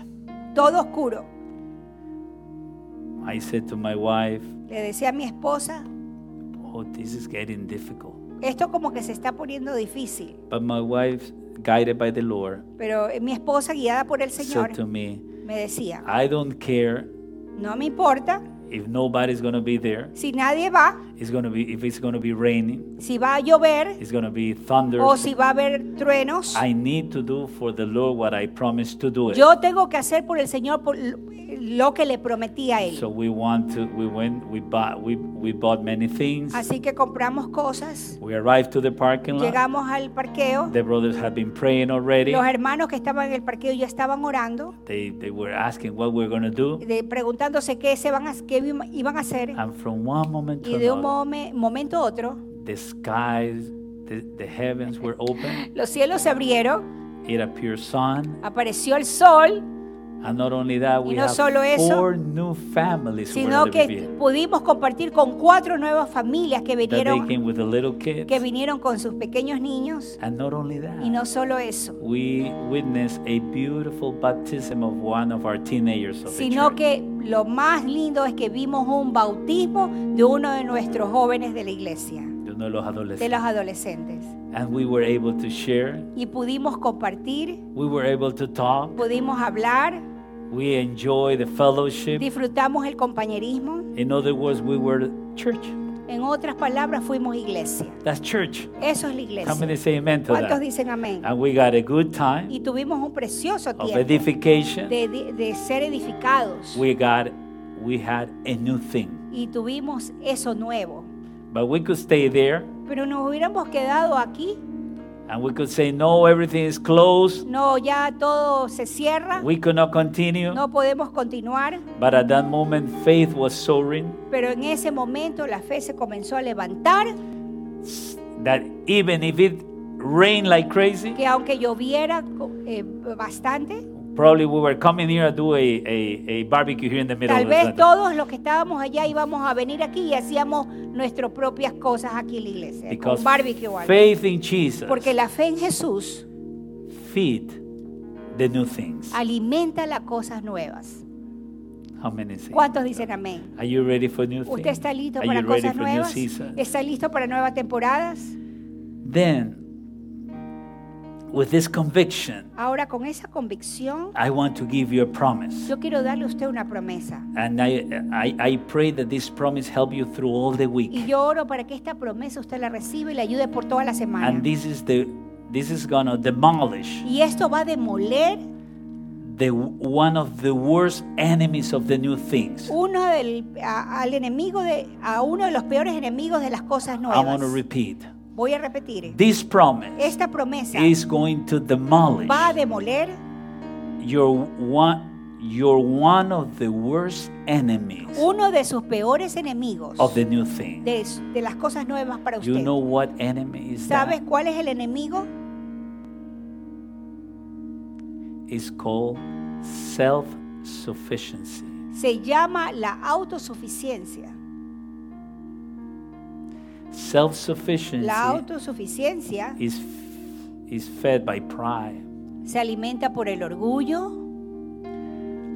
todo oscuro. I said to my wife, Le decía a mi esposa, "Oh, this is getting difficult." esto como que se está poniendo difícil, But my wife, guided by the Lord, pero eh, mi esposa guiada por el Señor said to me, me decía, "I don't care no me importa if nobody's going to be there. si nadie va, It's going to be if it's going to be raining, si va a llover it's going to be thunder. o si va a haber truenos. I need to do for the Lord what I promised to do it." Yo tengo que hacer por el Señor por lo que le prometí a Él. So we want to. We went. We bought. We we bought many things. Así que compramos cosas, We arrived to the parking lot. llegamos al parqueo. The brothers had been praying already. Los hermanos que estaban en el parqueo ya estaban orando, They they were asking what we're going to do. de- preguntándose qué, se van a, qué iban a hacer. And from one moment to Y de un momento a otro, the skies, the, the heavens were open. los cielos se abrieron, It appeared sun. apareció el sol, And not only that, we no have solo eso, four new families sino que pudimos compartir con cuatro nuevas familias que vinieron, came with the little kids. que vinieron con sus pequeños niños. And not only that, Y no solo eso, we witnessed a beautiful baptism of one of our teenagers of sino que lo más lindo es que vimos un bautismo de uno de nuestros jóvenes de la iglesia, de uno de los de adolescentes. los adolescentes. And we were able to share. Y pudimos compartir, We were able to talk. pudimos hablar, We enjoy the fellowship. disfrutamos el compañerismo. In other words, we were church. En otras palabras, fuimos iglesia. That's church. Eso es la How many iglesia. say amen to ¿Cuántos that? dicen amén? And we got a good time Y tuvimos un precioso of tiempo edification. de, de- de ser edificados. We got, we had a new thing. Y tuvimos eso nuevo. But we could stay there Pero nos hubiéramos quedado aquí. And we could say, no, everything is closed. No, ya todo se cierra. We could not continue. No podemos continuar. But at that moment, faith was soaring Pero en ese momento la fe se comenzó a levantar. that even if it rained like crazy, Que aunque lloviera eh, bastante, probably we were coming here to do a, a, a barbecue here in the middle Tal of the vez todos los que estábamos allá íbamos a venir aquí y hacíamos nuestras propias cosas aquí en la iglesia, con Because un barbecue o algo. faith in Jesus Porque la fe en Jesús feed the new things. alimenta las cosas nuevas. How many say? ¿Cuántos dicen amén? Are you ready for new ¿Usted está listo Are para cosas nuevas? ¿Está listo para nuevas temporadas? Then with this conviction, Ahora con esa convicción, I want to give you a promise. yo quiero darle a usted una promesa. And I, I, I pray that this promise help you through all the Y week. yo oro para que esta promesa usted la reciba y le ayude por toda la semana. And this is the this is gonna demolish Y esto va a demoler the one of the worst enemies of the new things. uno del, a- al enemigo de, a uno de los peores enemigos de las cosas I want to nuevas. repeat. Voy a repetir. This promise Esta promesa is going to demolish va a demoler your one you're one of the worst enemies uno de sus peores enemigos of the new thing. de, de las cosas nuevas para You usted. know what enemy is ¿Sabes that? cuál es el enemigo? It's called self-sufficiency. Se llama la autosuficiencia. Self-sufficiency La autosuficiencia is is fed by pride. se alimenta por el orgullo.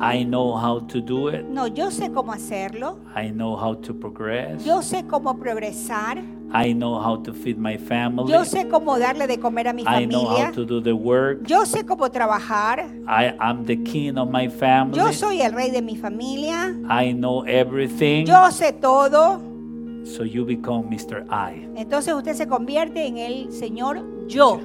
I know how to do it. No, yo sé cómo hacerlo. I know how to progress. Yo sé cómo progresar. I know how to feed my family. Yo sé cómo darle de comer a mi familia. I know how to do the work. Yo sé cómo trabajar. I am the king of my family. Yo soy el rey de mi familia. I know everything. Yo sé todo. So you become Mr. I. Entonces usted se convierte en el Señor yo.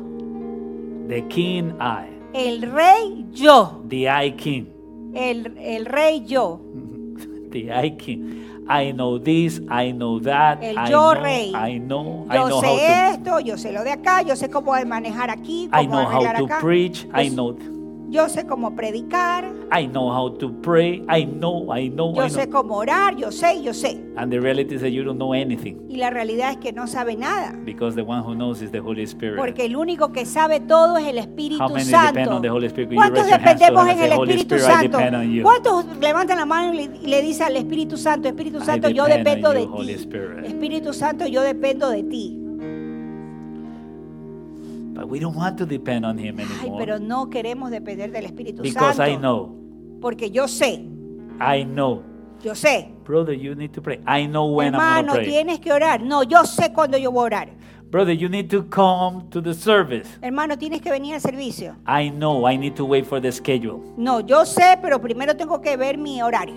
The king I. El rey yo. The I king. El, el rey yo. The I king. I know this, I know that. El I yo know, rey. I know, I Yo know sé how to esto, yo sé lo de acá, yo sé cómo manejar aquí, I cómo know how arreglar to acá. preach. I Yo- know Yo sé cómo predicar, I know how to pray. I know, I know, yo I sé know. cómo orar, yo sé, yo sé. And the reality is that you don't know anything Y la realidad es que no sabe nada. because the one who knows is the Holy Spirit. Porque el único que sabe todo es el Espíritu How many Santo. depend on the Holy Spirit? ¿Cuántos dependemos en el Espíritu Santo? ¿Cuántos levantan la mano y le, dicen al Espíritu Santo, Espíritu I Santo, yo depend dependo de ti? Espíritu Santo, yo dependo de ti. But we don't want to depend on Him Ay, anymore pero no queremos depender del Espíritu because Santo. I know, Porque yo sé, I know. yo sé. Brother, you need to pray. I know when I'm Hermano, going to pray. tienes que orar. No, yo sé cuándo yo voy a orar. Brother, you need to come to the service. Hermano, tienes que venir al servicio. I know I need to wait for the schedule. No, yo sé, pero primero tengo que ver mi horario.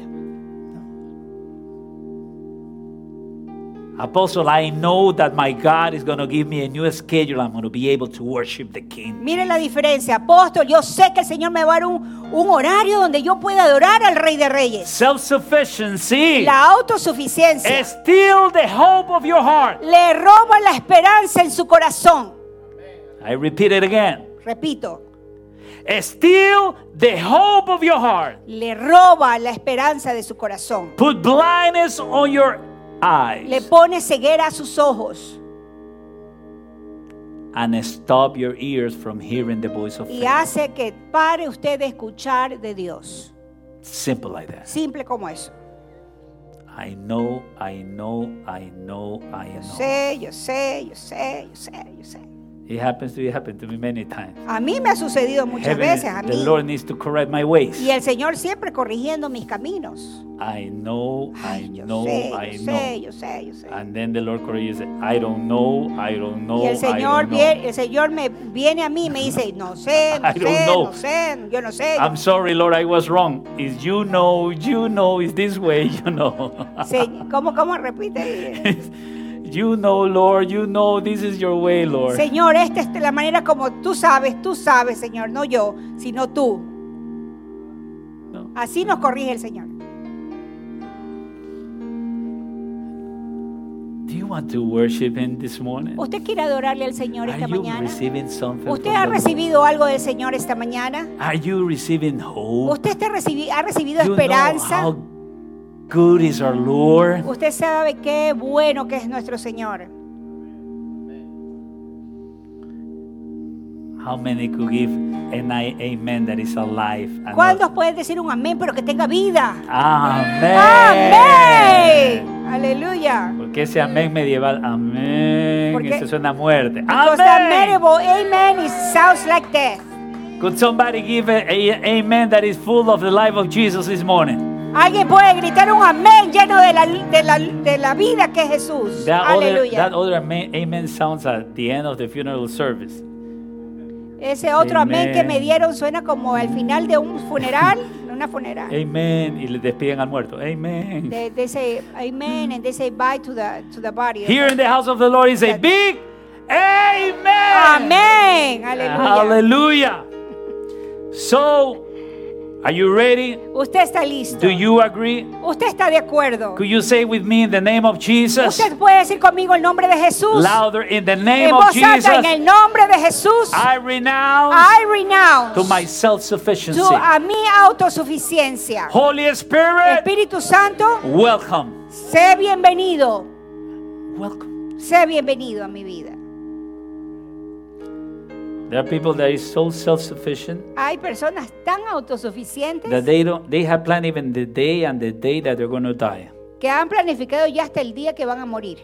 Apostle, I know that my God is going to give me a new schedule. I'm going to be able to worship the King. Miren la diferencia. Apóstol, yo sé que el Señor me va a dar un, un horario donde yo pueda adorar al Rey de Reyes. Self sufficiency La autosuficiencia still the hope of your heart. le roba la esperanza en su corazón. I repeat it again. Repito, Still the hope of your heart. le roba la esperanza de su corazón. Put blindness on your eyes Le pone ceguera a sus ojos and stop your ears from hearing the voice of y faith. hace que pare usted de escuchar de Dios. Simple like that. Simple como eso. I know, I know, I know, I Yo know. sé, yo sé, yo sé, yo sé, yo sé. It happens to it happened to me many times. A mí me ha sucedido muchas Heaven, veces, a the. Lord needs to correct my ways. Y el Señor siempre corrigiendo mis caminos. I know, I Ay, know, sé, I yo sé, know. yo sé, yo sé. And then the Lord corrects it. I don't know, I don't know, Y el I Señor, don't viene, el Señor me viene a mí y me dice, no sé, no I don't sé, know. no sé, yo no sé. I'm sorry, Lord, I was wrong. Is you know, you know, is this way, you know. ¿Cómo, cómo repite? you know, Lord, you know, this is your way, Lord. Señor, esta es la manera como tú sabes, tú sabes, Señor, no yo, sino tú. No. Así nos corrige el Señor. Do you want to worship Him this morning? ¿Usted quiere adorarle al Señor Are esta you mañana? receiving something? ¿Usted ha recibido algo del Señor esta mañana? Are you receiving hope? ¿Usted está recibi- ha recibido You esperanza? Good is our Lord? Usted sabe qué bueno que es nuestro Señor. How many could give an amen that is alive? and ¿Cuántos pueden decir un amén pero que tenga vida? Amén. Amén. Aleluya. Porque ese amén medieval, amén, Porque- eso suena a muerte. Because Amén. medieval amen it sounds like death. Could somebody give a, a- amen that is full of the life of Jesus this morning? Alguien puede gritar un amén lleno de la, de la, de la vida que es Jesús. That other, Aleluya. that other amen, amen sounds at the end of the funeral service. Ese otro amén que Amen. me dieron suena como al final de un funeral, una funeral. Amen. Y le despiden al muerto. Amen. They, they say amen and they say bye to the to the body. Here in the house of the Lord is a big Amen. Amén. Aleluya. Hallelujah. So, are you ready? Usted está listo. Do you agree? Usted está de acuerdo. Could you say with me in the name of Jesus? Usted puede decir conmigo el nombre de Jesús. Louder in the name En of voz alta, Jesus. en el nombre de Jesús. I renounce I renounce to my self-sufficiency. a mi autosuficiencia. Holy Spirit, Espíritu Santo, welcome. sé bienvenido. Welcome. Sé bienvenido a mi vida. There are people that is so self-sufficient Hay personas tan autosuficientes that they don't they have planned even the day and the day that they're going to die. que han planificado ya hasta el día que van a morir.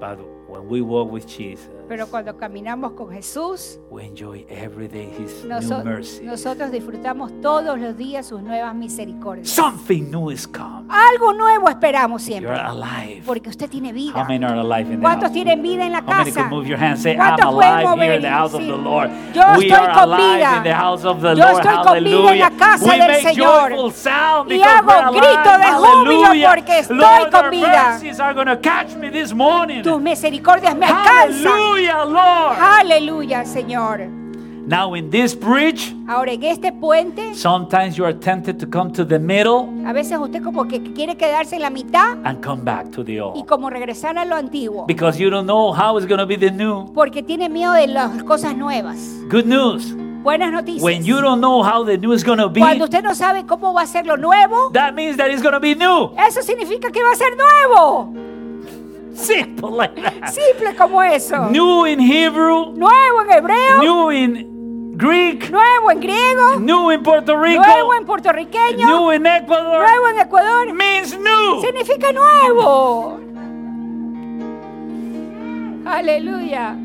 But when we walk with Jesus, Pero cuando caminamos con Jesús, we enjoy every day his noso- new mercy. nosotros disfrutamos todos los días sus nuevas misericordias. Something new is come. Algo nuevo esperamos You're siempre. alive. Porque usted tiene How vida. many are alive in the ¿Cuántos tienen vida en la How many casa? could move your hand and say, I'm ¿Cuántos pueden alive here mover in the y house of decir, the Lord? Yo we estoy are con alive vida. in the house of the Yo Lord. estoy con vida en Hallelujah. la casa we del make Señor. joyful sound Y because hago we're grito alive. de júbilo Hallelujah. porque estoy Lord, con vida. mercies are going to catch me this morning. Tus misericordias me alcanzan. Hallelujah, Lord. Aleluya, Señor. Now in this bridge, Ahora, en este puente, sometimes you are tempted to come to the middle a veces usted como que quiere quedarse en la mitad and come back to the y old. como regresar a lo antiguo. Because you don't know how it's going to be the new. Porque tiene miedo de las cosas nuevas. Good news. Buenas noticias. When you don't know how the new is going to be, Cuando usted no sabe cómo va a ser lo nuevo, that means that it's going to be new. eso significa que va a ser nuevo. Simple like that. Simple como eso. New in Hebrew, Nuevo en hebreo, new in Greek, nuevo en griego, new in Puerto Rico, nuevo en puertorriqueño, new in Ecuador, nuevo en Ecuador. means new. Significa nuevo. Aleluya.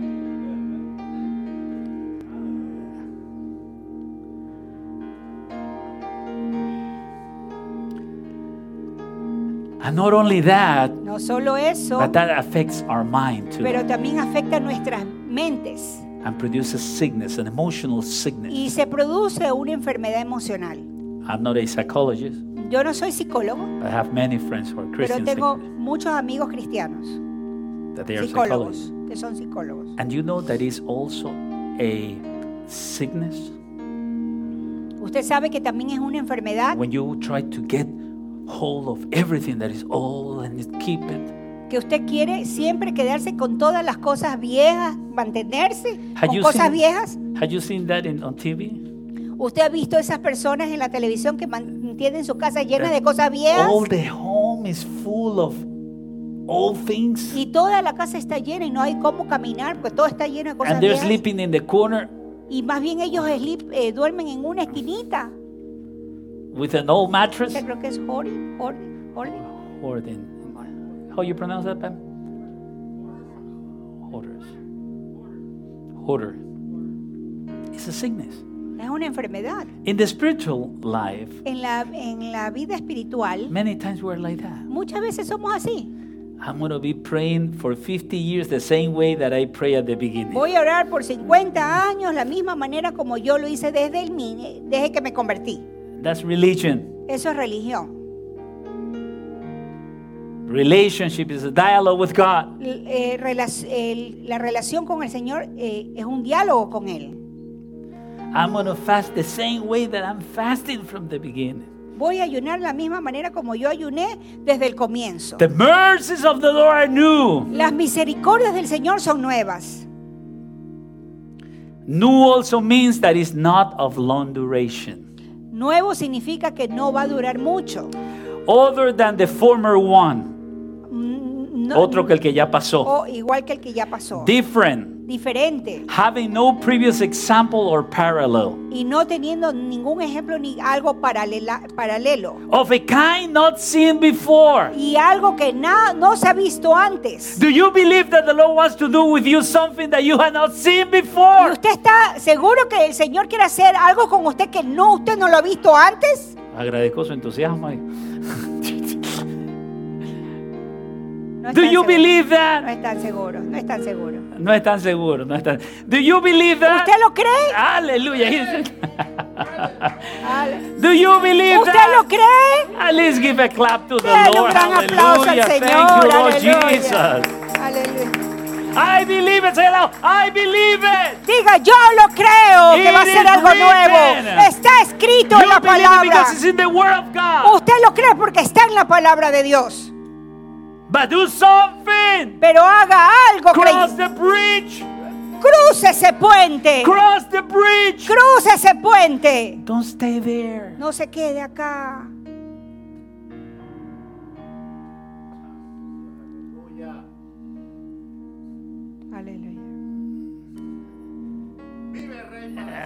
And not only that, No solo eso, but that affects our mind too pero también afecta nuestras mentes and produces sickness, an emotional sickness. y se produce una enfermedad emocional. I'm not a psychologist, Yo no soy psicólogo, I have many friends who are pero Christians tengo muchos amigos cristianos, that they are psicólogos, psychologists. que son psicólogos. And you know that is also a sickness Usted sabe que también es una enfermedad when you try to get hold of everything that is old and keep it. que usted quiere siempre quedarse con todas las cosas viejas, mantenerse Have con you cosas seen- viejas. Have you seen that in, on TV? ¿Usted ha visto esas personas en la televisión que mantienen su casa llena de cosas viejas? All the home is full of old things. Y toda la casa está llena y no hay cómo caminar, porque todo está lleno de cosas And they're viejas. sleeping in the corner Y más bien ellos sleep- eh, duermen en una esquinita. With an old mattress. Yo creo que es hoarding, hoarding, hoarding. Hoarding. How you pronounce that, Pam? Hoarders. Hoarder. It's a sickness. Es una enfermedad. In the spiritual life, En la, en la vida espiritual, many times we're like that. muchas veces somos así. I'm going to be praying for 50 years the same way that I pray at the beginning. Voy a orar por 50 años la misma manera como yo lo hice desde, el, desde que me convertí. That's religion. Eso es religión. Relationship is a dialogue with God. L- eh, relac- el- la relación con el Señor eh, es un diálogo con Él. I'm going to fast the same way that I'm fasting from the beginning. Voy a ayunar la misma manera como yo ayuné desde el comienzo. The mercies of the Lord are new. Las misericordias del Señor son nuevas. New also means that it's not of long duration. Nuevo significa que no va a durar mucho. Other than the former one. Mm, no- Otro que el que ya pasó. o igual que el que ya pasó. Different. Diferente. Having no previous example or parallel. Y no teniendo ningún ejemplo ni algo paralela- paralelo. Of a kind not seen before. Y algo que na- no se ha visto antes. Do you believe that the Lord wants to do with you something that you have not seen Y before? usted está seguro que el Señor quiere hacer algo con usted que no usted no lo ha visto antes. Agradezco su entusiasmo. No Do you believe No that? están seguros, no están seguros. No están seguros, no están. Do you believe that? ¿Usted lo cree? Aleluya. Ale- Do you believe ¿Usted that? lo cree? At least give a clap to the Dele un Lord. gran aplauso al. Señor. You, Lord Aleluya. Jesus. Aleluya. I believe it. I believe it. Diga, yo lo creo que It va a ser algo nuevo. Está escrito en You la believe it palabra. because it's in the Word of God. Usted lo cree porque está en la palabra de Dios. But do something. Pero haga algo. Cross the bridge. Cruce ese puente. Cross the bridge. Cruce ese puente. Don't stay there. No se quede acá.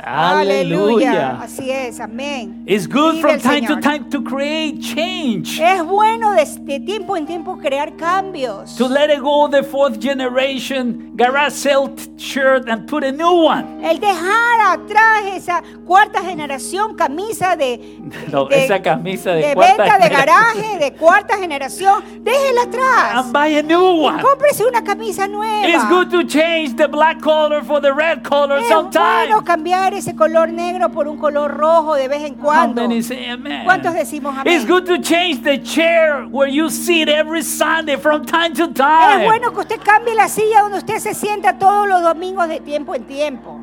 Hallelujah. Así es, amén. It's good from time to time to create change. Es bueno de, de tiempo en tiempo crear cambios. To let it go the fourth generation garage sale shirt and put a new one. El dejar atrás esa cuarta generación camisa de, No, esa camisa de venta cuarta de generación. garaje de cuarta generación, déjela atrás. And buy a new one. Cómprese una camisa nueva. It's good to change the black color for the red color es sometimes. bueno cambiar ese color negro por un color rojo de vez en How cuando. many say amen? ¿Cuántos decimos amén? It's good to change the chair where you sit every Sunday from time to Es time. bueno que usted cambie la silla donde usted se sienta todos los domingos de tiempo en tiempo.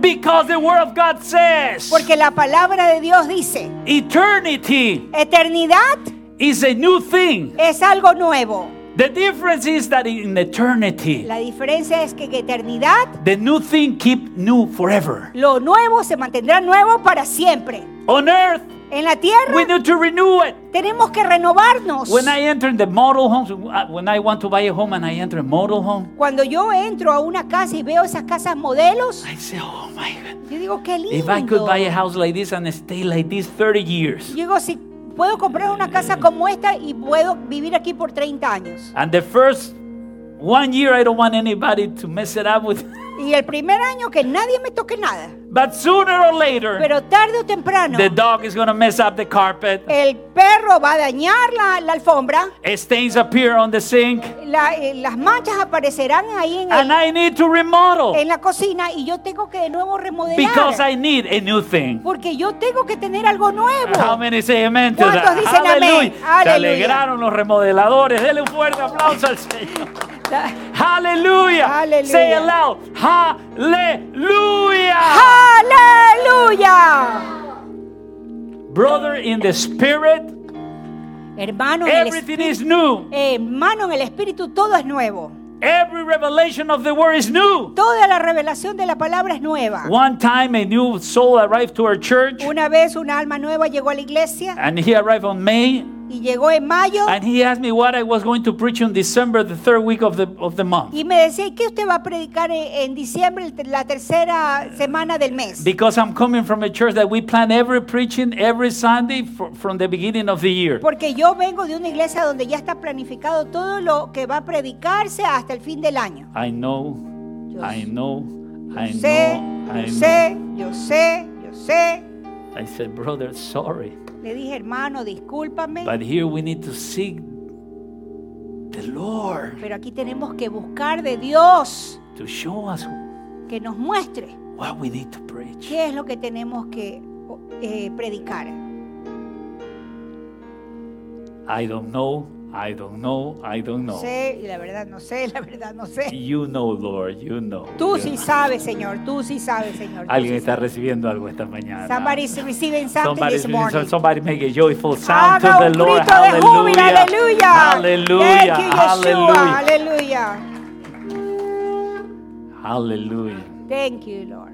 Because the Word of God says Porque la palabra de Dios dice, eternity eternidad is a new thing. es algo nuevo. The difference is that in eternity, La diferencia es que en eternidad the new thing keep new forever. lo nuevo se mantendrá nuevo para siempre. On earth, En la tierra we need to renew it. tenemos que renovarnos. When I enter the model homes, uh, when I want to buy a home and I enter a model home, Cuando yo entro a una casa y veo esas casas modelos, I say, oh my God. yo digo, qué lindo. If I could buy a house like this and stay like this 30 years, Yo digo, si puedo comprar una casa como esta y puedo vivir aquí por 30 años. and the first one year I don't want anybody to mess it up with, Y el primer año que nadie me toque nada. but sooner or later, Pero tarde o temprano, the dog is gonna mess up the carpet, el perro va a dañar la, la alfombra, stains appear on the sink, la- eh, las manchas aparecerán ahí en, and el- I need to remodel en la cocina y yo tengo que de nuevo remodelar. because I need a new thing. Porque yo tengo que tener algo nuevo. How many say amen to ¿Cuántos that? dicen amén? Aleluya. Se Aleluya. alegraron los remodeladores. Denle un fuerte aplauso al Señor. Aleluya. Aleluya. Say it loud. Hallelujah. ¡Aleluya! Brother in the spirit, Hermano, en el everything is new. Hermano, en el Espíritu todo es nuevo. Every revelation of the word is new. Toda la revelación de la palabra es nueva. One time a new soul arrived to our church Una vez una alma nueva llegó a la iglesia and he arrived on May y llegó en mayo and he asked me what I was going to preach on December, the third week of the, of the month. y me decía, ¿y qué usted va a predicar en, en diciembre, la tercera semana del mes? Because I'm coming from a church that we plan every preaching every Sunday fr- from the beginning of the year. Porque yo vengo de una iglesia donde ya está planificado todo lo que va a predicarse hasta el fin del año. I know, Yo I know, I Yo sé, know, yo I sé, know. yo sé, yo sé. I said, brother, sorry, Le dije, hermano, discúlpame, but here we need to seek the Lord pero aquí tenemos que buscar de Dios to show us que nos muestre what we need to preach. qué es lo que tenemos que eh, predicar. I don't know, I don't know, I don't No know. sé, y la verdad no sé, la verdad no sé. You know, Lord, you know. Tú You sí know. sabes, Señor, tú sí sabes, Señor. Alguien sí está sabes. recibiendo algo esta mañana. Somebody's receiving something Somebody, this morning. somebody make a joyful sound Haga to the un Lord. grito de júbilo, aleluya. Hallelujah. Thank you, Yeshua, Hallelujah. aleluya. Hallelujah. Thank you, Lord.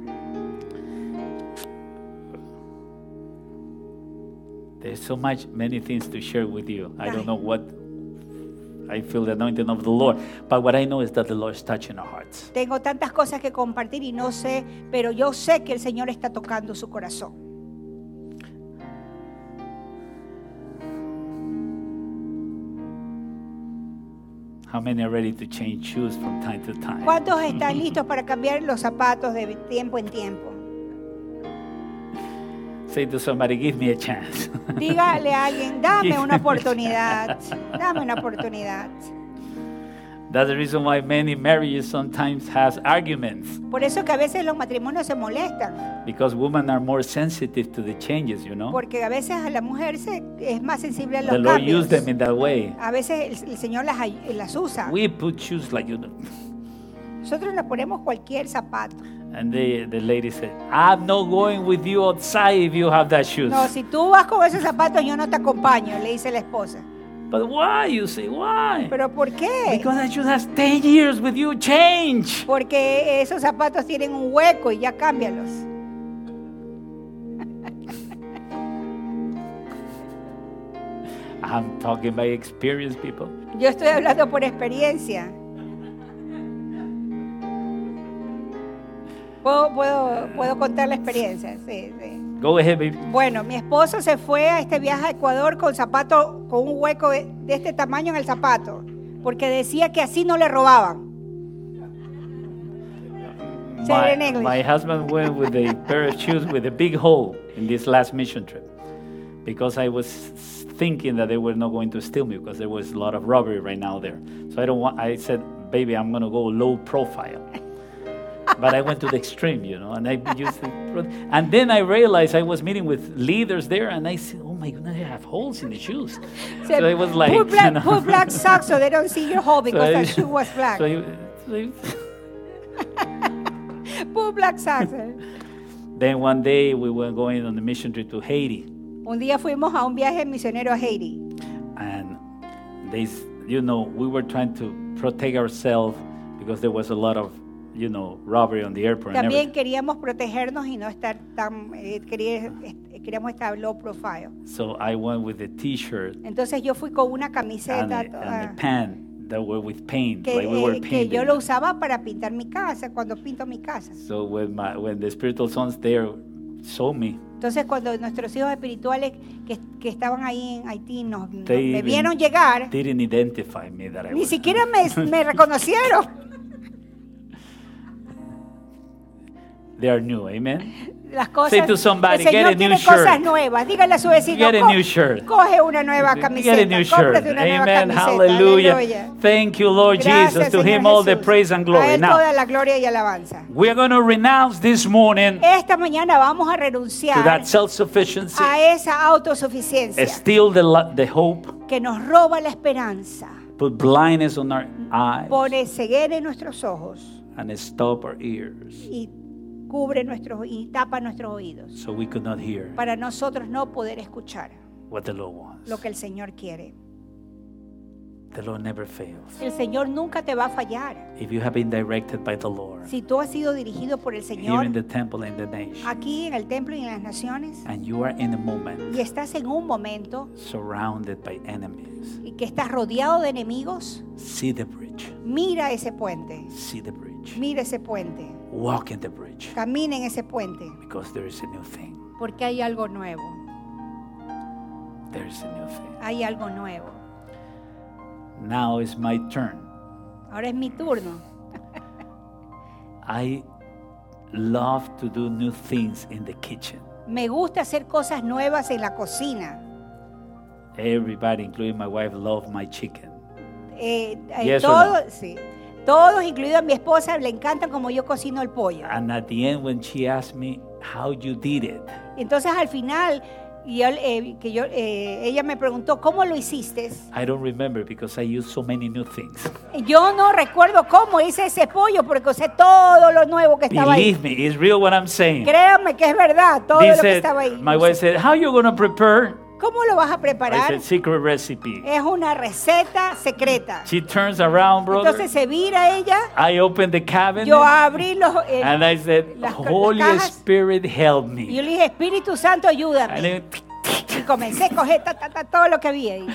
There's so much, many things to share with you. I don't know what I feel the anointing of the Lord, but what I know is that the Lord is touching our hearts. Tengo tantas cosas que compartir y no sé, pero yo sé que el Señor está tocando su corazón. How many are ready to change shoes from time to time? ¿Cuántos están listos para cambiar los zapatos de tiempo en tiempo? Say to somebody, give me a chance. Dígale a alguien, dame una oportunidad, dame una oportunidad. That's the reason why many marriages sometimes has arguments Por eso que a veces los matrimonios se molestan, because women are more sensitive to the changes, you know. porque a veces a la mujer se, es más sensible a The los Lord cambios. used them in that way. A veces el, el Señor las, las usa. We put shoes like you know. Nosotros nos ponemos cualquier zapato. And the, the lady said, I'm not going with you outside if you have that shoes. No, si tú vas con esos zapatos, yo no te acompaño, le dice la esposa. But why? You say, why? ¿Pero por qué? Because that shoe has 10 years with you. Change. Porque esos zapatos tienen un hueco y ya cámbialos. I'm talking by experience, people. Yo estoy hablando por experiencia. Puedo, puedo, puedo contar la experiencia, sí, sí. Go ahead, baby. Bueno, mi esposo se fue a este viaje a Ecuador con zapato, con un hueco de, de este tamaño en el zapato, porque decía que así no le robaban. My, my husband went with a pair of shoes with a big hole in this last mission trip because I was thinking that they were not going to steal me because there was a lot of robbery right now there. So I don't want. I said, "Baby, I'm going to go low profile." But I went to the extreme, you know, and I used the, and then I realized I was meeting with leaders there, and I said, "Oh my goodness, they have holes in the shoes." Said, so it was like, put black, you know, put black socks so they don't see your hole because so I- the shoe was black. so he- so put black socks. then one day we were going on the mission trip to Haiti. Un día fuimos a un viaje misionero a Haití. and they you know we were trying to protect ourselves because there was a lot of you know robbery on the airport and También queríamos protegernos y no estar tan, eh, eh, queríamos estar low profile. so i went with a t-shirt Entonces yo fui con una and, camiseta a, and a that were with paint que, like we were eh, que yo lo usaba para pintar mi casa, cuando pinto mi casa. so when my when the spiritual sons there saw me Entonces cuando nuestros hijos espirituales que, que estaban ahí en Haití nos, nos- me vieron llegar, didn't identify me that i ni was siquiera me, me reconocieron. They are new amen Las cosas, Say to somebody, el Señor "Get a new tiene cosas shirt." nuevas. Dígale a su vecino, Get a "Co- new shirt. coge una nueva camiseta. Get a new shirt. una nueva Amen. camiseta. Hallelujah. Aleluya. Thank you, Lord Gracias, Jesus. To Señor Him all the praise and A glory. Él Now, toda la gloria y alabanza. we're going to renounce this morning Esta mañana vamos a to renunciar that self-sufficiency, a esa autosuficiencia steal the, the hope, que nos roba la esperanza, put blindness on our eyes, pone ceguera en nuestros ojos and stop our ears y cubre nuestros y tapa nuestros oídos so we could not hear para nosotros no poder escuchar what the Lord wants. lo que el Señor quiere. The Lord never fails. El Señor nunca te va a fallar. If you have been directed by the Lord Si tú has sido dirigido por el here Señor in the temple and the nation, aquí en el templo y en las naciones and you are in a moment y estás en un momento surrounded by enemies, y que estás rodeado de enemigos, see the bridge. mira ese puente, See the bridge. mira ese puente, Walk in the bridge camina en ese puente, because there is a new thing. porque hay algo nuevo, There is a new thing. hay algo nuevo. Now is my turn. Ahora es mi turno. I love to do new things in the kitchen. Me gusta hacer cosas nuevas en la cocina. Everybody, including my wife, love my chicken. Eh, eh, Yes or todos, sí. Todos, incluido mi esposa, le encanta como yo cocino el pollo. And at the end, when she asked me how you did it, Entonces al final, y eh, que yo, eh, ella me preguntó, ¿cómo lo hiciste? I don't remember because I use so many new things. Yo no recuerdo cómo hice ese pollo porque usé todo lo nuevo que estaba ahí. Believe me, it's real what I'm saying. Créanme que es verdad, todo They lo que estaba ahí. my wife said, "How you gonna prepare?" ¿Cómo lo vas a preparar? said, "Secret recipe." Es una receta secreta. She turns around, brother. Entonces se vira ella, I open the cabinet yo abrí los... eh, and I said, las "Holy cajas. Spirit, help y me." yo le dije, Espíritu Santo, ayúdame. then, Y comencé a coger ta, ta, ta, todo lo que había ahí.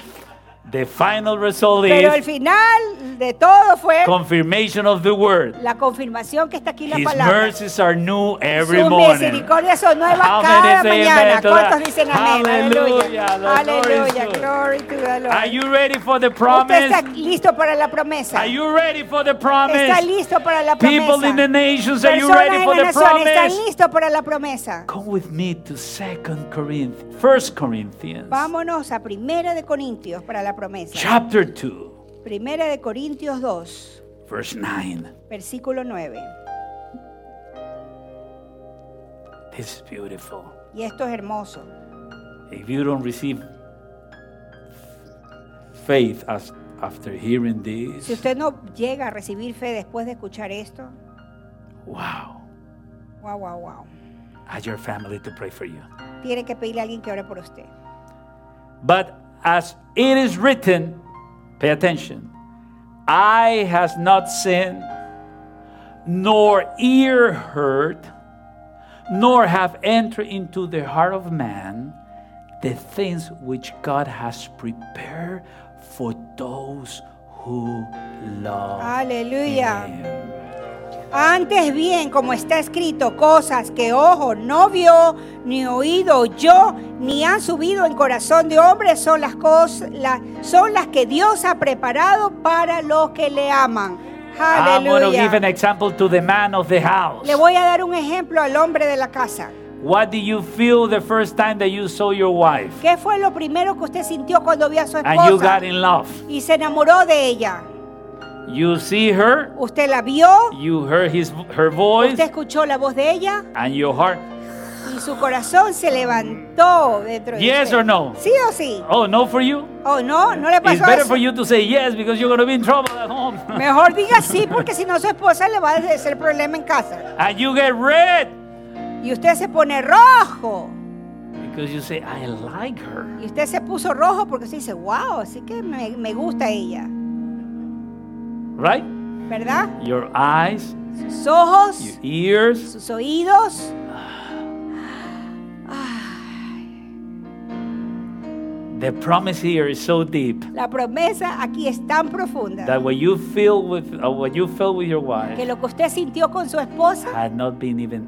The final result Pero el is final de todo fue confirmation of the word. la confirmación que está aquí en la His palabra. mercies are new every Sus morning. misericordias son nuevas How cada many say mañana. amen to ¿Cuántos dicen amén? Hallelujah. Aleluya. Lord is Aleluya. good. Glory to the Lord. Are you ready for the Usted está promise? listo para la promesa. Are you ready for the Está promise? listo para la People in the promesa. nations, are you Personas ready en for the nación están promise? listos para la promesa. Come with me to Second Corinthians, First Corinthians, Vámonos a Primera de Corintios para la promesa. chapter two. Primera de Corintios 2, verse 9. versículo 9. This is beautiful. Y esto es hermoso. If you don't receive faith as, after hearing Si this, usted no llega a recibir fe después de escuchar esto, wow, wow, wow, wow. ask your family to pray for you. Tiene que pedirle a alguien que ore por usted. But as it is written, pay attention, eye has not seen, nor ear heard, nor have entered into the heart of man the things which God has prepared for those who love Aleluya. Him. Antes bien, como está escrito, cosas que ojo no vio, ni oído yo, ni han subido en corazón de hombre, son las cosas, son las que Dios ha preparado para los que le aman. House. Le voy a dar un ejemplo al hombre de la casa. What did you feel the first time that you saw your wife ¿Qué fue lo primero que usted sintió cuando vio a su and you got esposa in love? y se enamoró de ella? You see her, Usted la vio, you heard his her voice, usted escuchó la voz de ella and your heart. y su corazón se levantó dentro de Yes or no? ¿Sí o sí? Oh, no for you. ¿O no? ¿No le It's pasó better eso? for you to say yes because you're going to be in trouble at home. Mejor diga sí porque si no su esposa le va a hacer problema en casa. and you get red Y usted se pone rojo. because you say I like her. Y usted se puso rojo porque usted dice, wow, así que me, me gusta ella. Right? ¿Verdad? Your eyes, Sus ojos, your ears. sus oídos. The promise here is so deep La promesa aquí es tan profunda that what you feel with uh, what you felt with your que wife lo que usted sintió con su esposa had not been even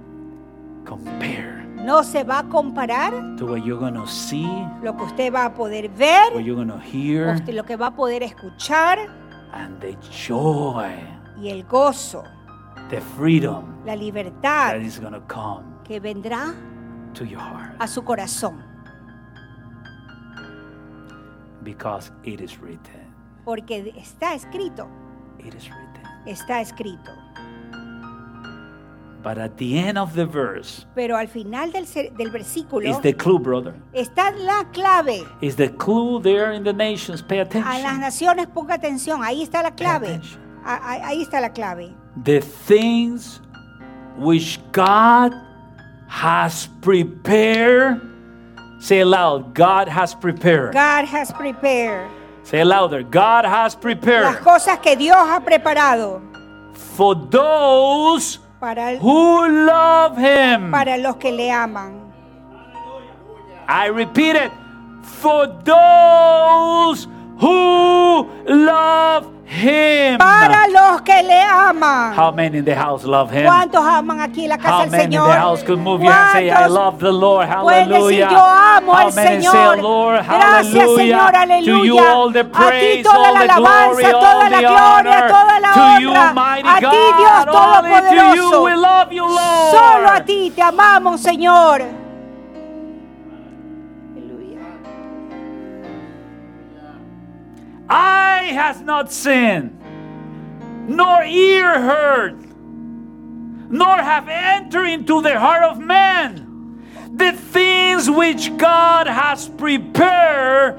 compared no se va a comparar to what you're going to see, lo que usted va a poder ver, what you're going to hear, usted lo que va a poder escuchar and the joy, y el gozo, the freedom la that libertad is going to come que vendrá to your heart a su corazón. because it is written. Porque está escrito, It is written. está escrito. But at the end of the verse Pero al final del, del versículo is the clue, brother. está la clave. Is the clue there in the nations? Pay attention. A las naciones ponga atención, ahí está la clave. A- Ahí está la clave. The things which God has prepared. Say it loud. God has prepared. God has prepared. Say louder. God has Las prepared cosas que Dios ha preparado for those para, who love Him. para los que le aman. I repeat it. For those who love Him. Para los que le aman. How many in the house love Him? ¿Cuántos aman aquí la casa How del many in the house could move your hand and say, I love the Lord? pueden decir, Hallelujah. yo amo How al many say, Señor? Lord, Gracias, Señor, hallelujah. To you all the a ti praise, toda all la the glory, alabanza, all toda la the gloria, honor. toda la To you, mighty A ti, Dios God, only to you we love you, Lord. Solo a ti te amamos, Señor. Eye has not seen, nor ear heard, nor have entered into the heart of man the things which God has prepared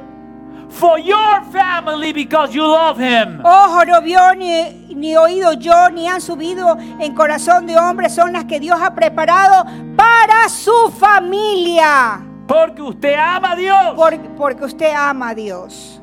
for your family because you love Him. Ojo no vio ni, ni oído yo, ni han subido en corazón de hombre, son las que Dios ha preparado para su familia. Porque usted ama a Dios. Por- porque usted ama a Dios.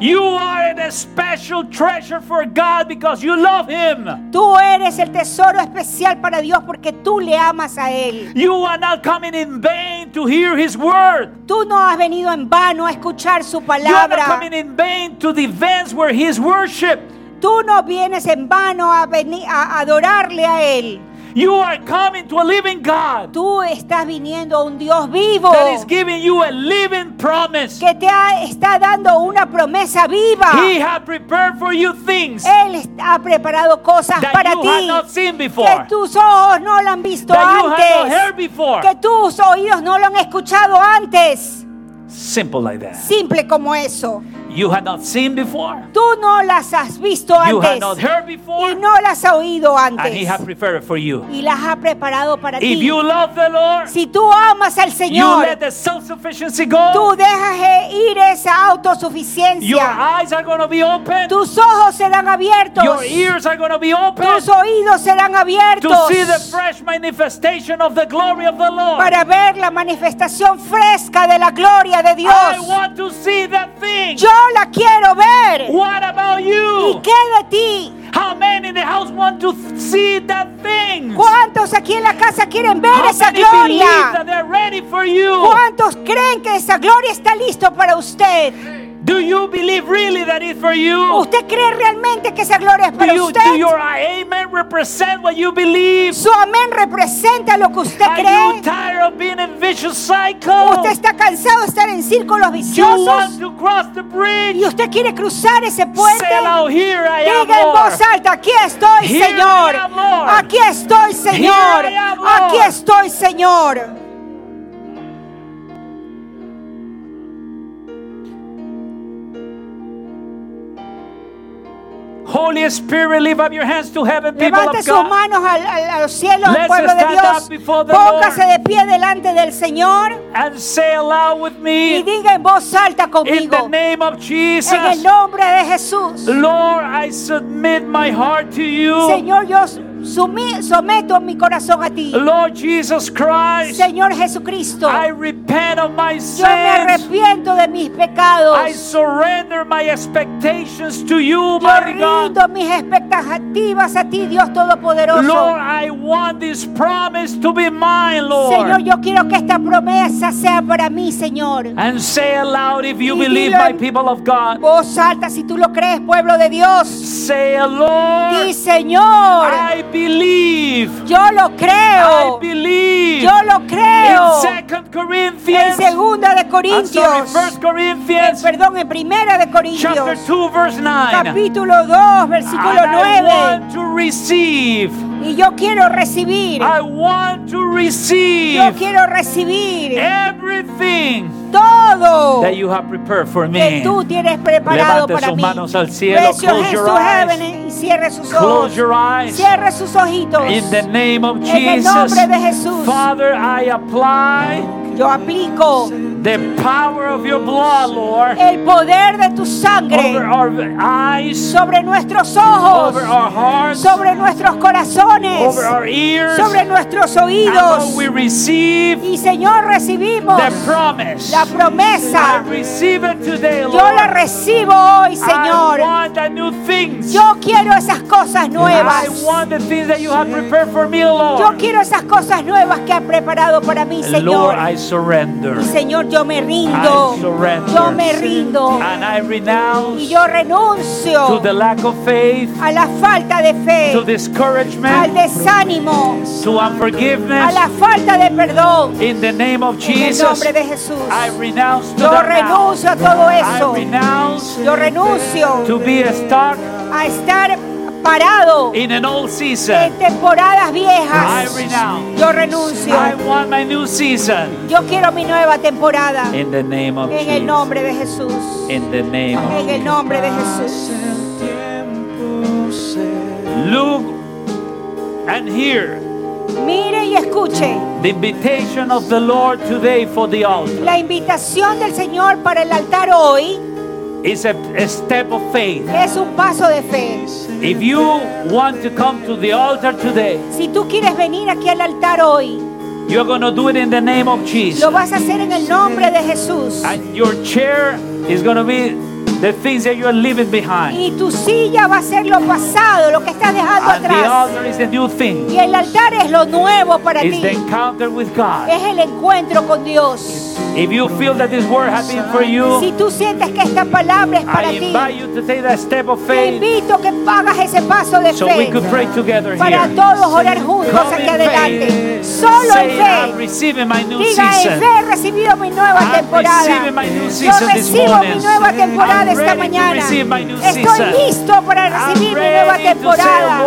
You are a special treasure for God because you love Him. Tú eres el tesoro especial para Dios porque tú le amas a Él. You are not coming in vain to hear His word. Tú no has venido en vano a escuchar su You are not palabra. coming in vain to the events where He is worshipped. Tú no vienes en vano a, venir, a adorarle a Él. You are coming to a living God Tú estás viniendo a un Dios vivo that is giving you a living promise. que te ha- está dando una promesa viva. He has prepared for you things Él ha preparado cosas that para you have not seen que before, tus ojos no lo han visto that you have not antes, heard before. que tus oídos no lo han escuchado antes. Simple like that. Simple como eso. You had not seen before, Tú no las has visto you had antes not heard y before, no las has oído and He antes has prepared for you. y las ha preparado para If ti. you love the Lord, Si tú amas al you Señor, let the self-sufficiency tú go. dejas eh, ir esa Your autosuficiencia. eyes are going to be open. Tus ojos serán abiertos. Your ears are going to be open Tus oídos serán to abiertos see the fresh manifestation of the glory of the Lord. para ver la manifestación fresca de la gloria de Dios. I want to see that thing. Yo la quiero ver. What about ¿Y you? qué de ti? How many in the house want to see that thing? ¿Cuántos aquí en la casa quieren ver How esa many gloria? that they're ready for you? ¿Cuántos creen que esa gloria está listo para usted? Do you believe really that it's for you? ¿Usted cree realmente que esa gloria es Do, para do usted? your amen represent what you believe? Su amén representa lo que usted Are you cree. tired of being in vicious cycle? Usted está cansado de estar en círculos You viciosos want to cross the y usted quiere cruzar ese puente. Say aloud, here I am, Diga en voz alta, aquí estoy, Here Señor. I am, Lord. Aquí estoy, Señor. Here I am, Lord. Aquí estoy, Señor. Holy Spirit, lift up your hands to heaven, people Levante of sus God. manos al- Let's pueblo de stand Dios. up before the Póngase Lord. de pie delante del Señor And say aloud with y me, diga en voz alta in the conmigo. name of En el Jesus, nombre de Jesús. Lord, I submit my heart to you. Señor, yo sumi- someto mi corazón a ti. Lord Jesus Christ, Señor Jesucristo, I repent of my yo me sins. arrepiento de mis pecados. I surrender my expectations to you, Yo God. rindo mis expectativas a ti, Dios Todopoderoso. Lord, I want this promise to be mine, Señor, Lord. yo quiero que esta promesa sea para mí, Señor. And say aloud if you Y believe, my people of God. Voz alta si tú lo crees, pueblo de Dios. Say, Di, Señor, I believe. yo lo I creo. believe. Yo lo creo. In Second En Corinthians, segunda de I'm sorry, Corintios. First En- Corinthians, perdón, en primera de chapter Corintios. 2, verse 9. Capítulo 2, versículo And I 9. want to receive. Y yo quiero recibir. I want to Yo receive quiero recibir everything todo that you have prepared for que me. tú tienes preparado Levante para sus mí. manos al cielo. Your Close your to eyes. heaven y cierre sus ojos. Close your eyes. Cierre sus ojitos. In the name of En el Jesus. nombre de Jesús. Father, I apply Yo aplico the power of your blood, Lord, el poder de tu over sangre our eyes, sobre nuestros ojos, over our hearts, sobre nuestros corazones, over our ears. sobre nuestros oídos. Lord, we receive Y Señor, recibimos the promise. la I promesa. receive it today, Yo la Lord. recibo hoy, I Señor. want the new things. Yo quiero esas cosas nuevas. I want the things that you have prepared for me, Yo Lord. quiero esas cosas nuevas que ha preparado para mí, Lord, Señor. I surrender. Y Señor, yo me rindo. Yo me rindo. And I renounce Y yo renuncio to the lack of faith, a la falta de fe, to al discouragement, desánimo, to a unforgiveness. la falta de perdón. In the name of En el Jesus, nombre de Jesús. I renounce to Yo renuncio a todo I eso. renounce Yo renuncio to be stuck a estar parado in an old en season. temporadas I viejas. renounce. Yo renuncio. I want my new season. Yo quiero mi nueva temporada. In the name of En el Jesus. nombre de Jesús. In the name of En el nombre de Jesús. Look and hear Mire y escuche the invitation of the Lord today for the altar. la invitación del Señor para el altar hoy It's a, a step of faith. es un paso de fe. If you want to come to the altar today, Si tú quieres venir aquí al altar hoy, you're going to do it in the name of Jesus. lo vas a hacer en el nombre de Jesús. And your chair is going to be the things that you're leaving behind. Y tu silla va a ser lo pasado, lo que estás dejando And the atrás. altar is the new thing. Y el altar es lo nuevo para It's the ti. encounter with God. Es el encuentro con Dios. If you feel that this word has been for you, Si tú sientes que esta palabra es para I ti, invite you to take that step of te invito a que hagas ese paso de so we fe could pray together para here. todos orar juntos Come aquí adelante. faith. Solo en fe. Diga en fe he recibido mi nueva I'm temporada. receiving my new Yo recibo mi nueva temporada I'm esta mañana. Estoy listo para recibir mi nueva temporada.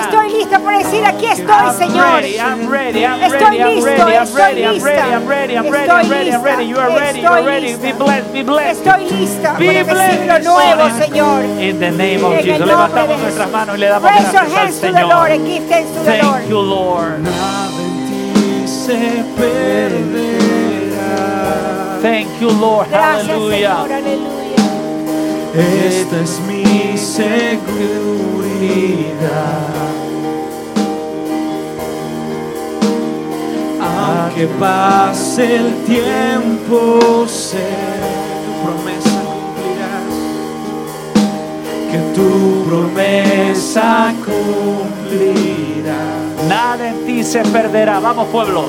Estoy listo para decir aquí estoy, I'm Señor. ready, ready, Estoy listo, estoy lista. Ready, I'm ready, I'm ready, Estoy lista. ready. You are ready, you are Estoy ready. lista. Be blessed, be blessed. Estoy lista Be para recibir lo blessed. nuevo, Señor. In the name of En el Jesus. Levantamos de nuestras manos y le damos Raise gracias al Lord and Señor. give thanks to the Lord. Thank you, Lord. Nada en ti se perderá. Thank you, Lord. Gracias, Hallelujah. Señor. Aleluya. Esta es mi seguridad. Aunque pase el tiempo, sé tu promesa cumplirás. Que tu promesa cumplirás. Nada en ti se perderá. Vamos, pueblo.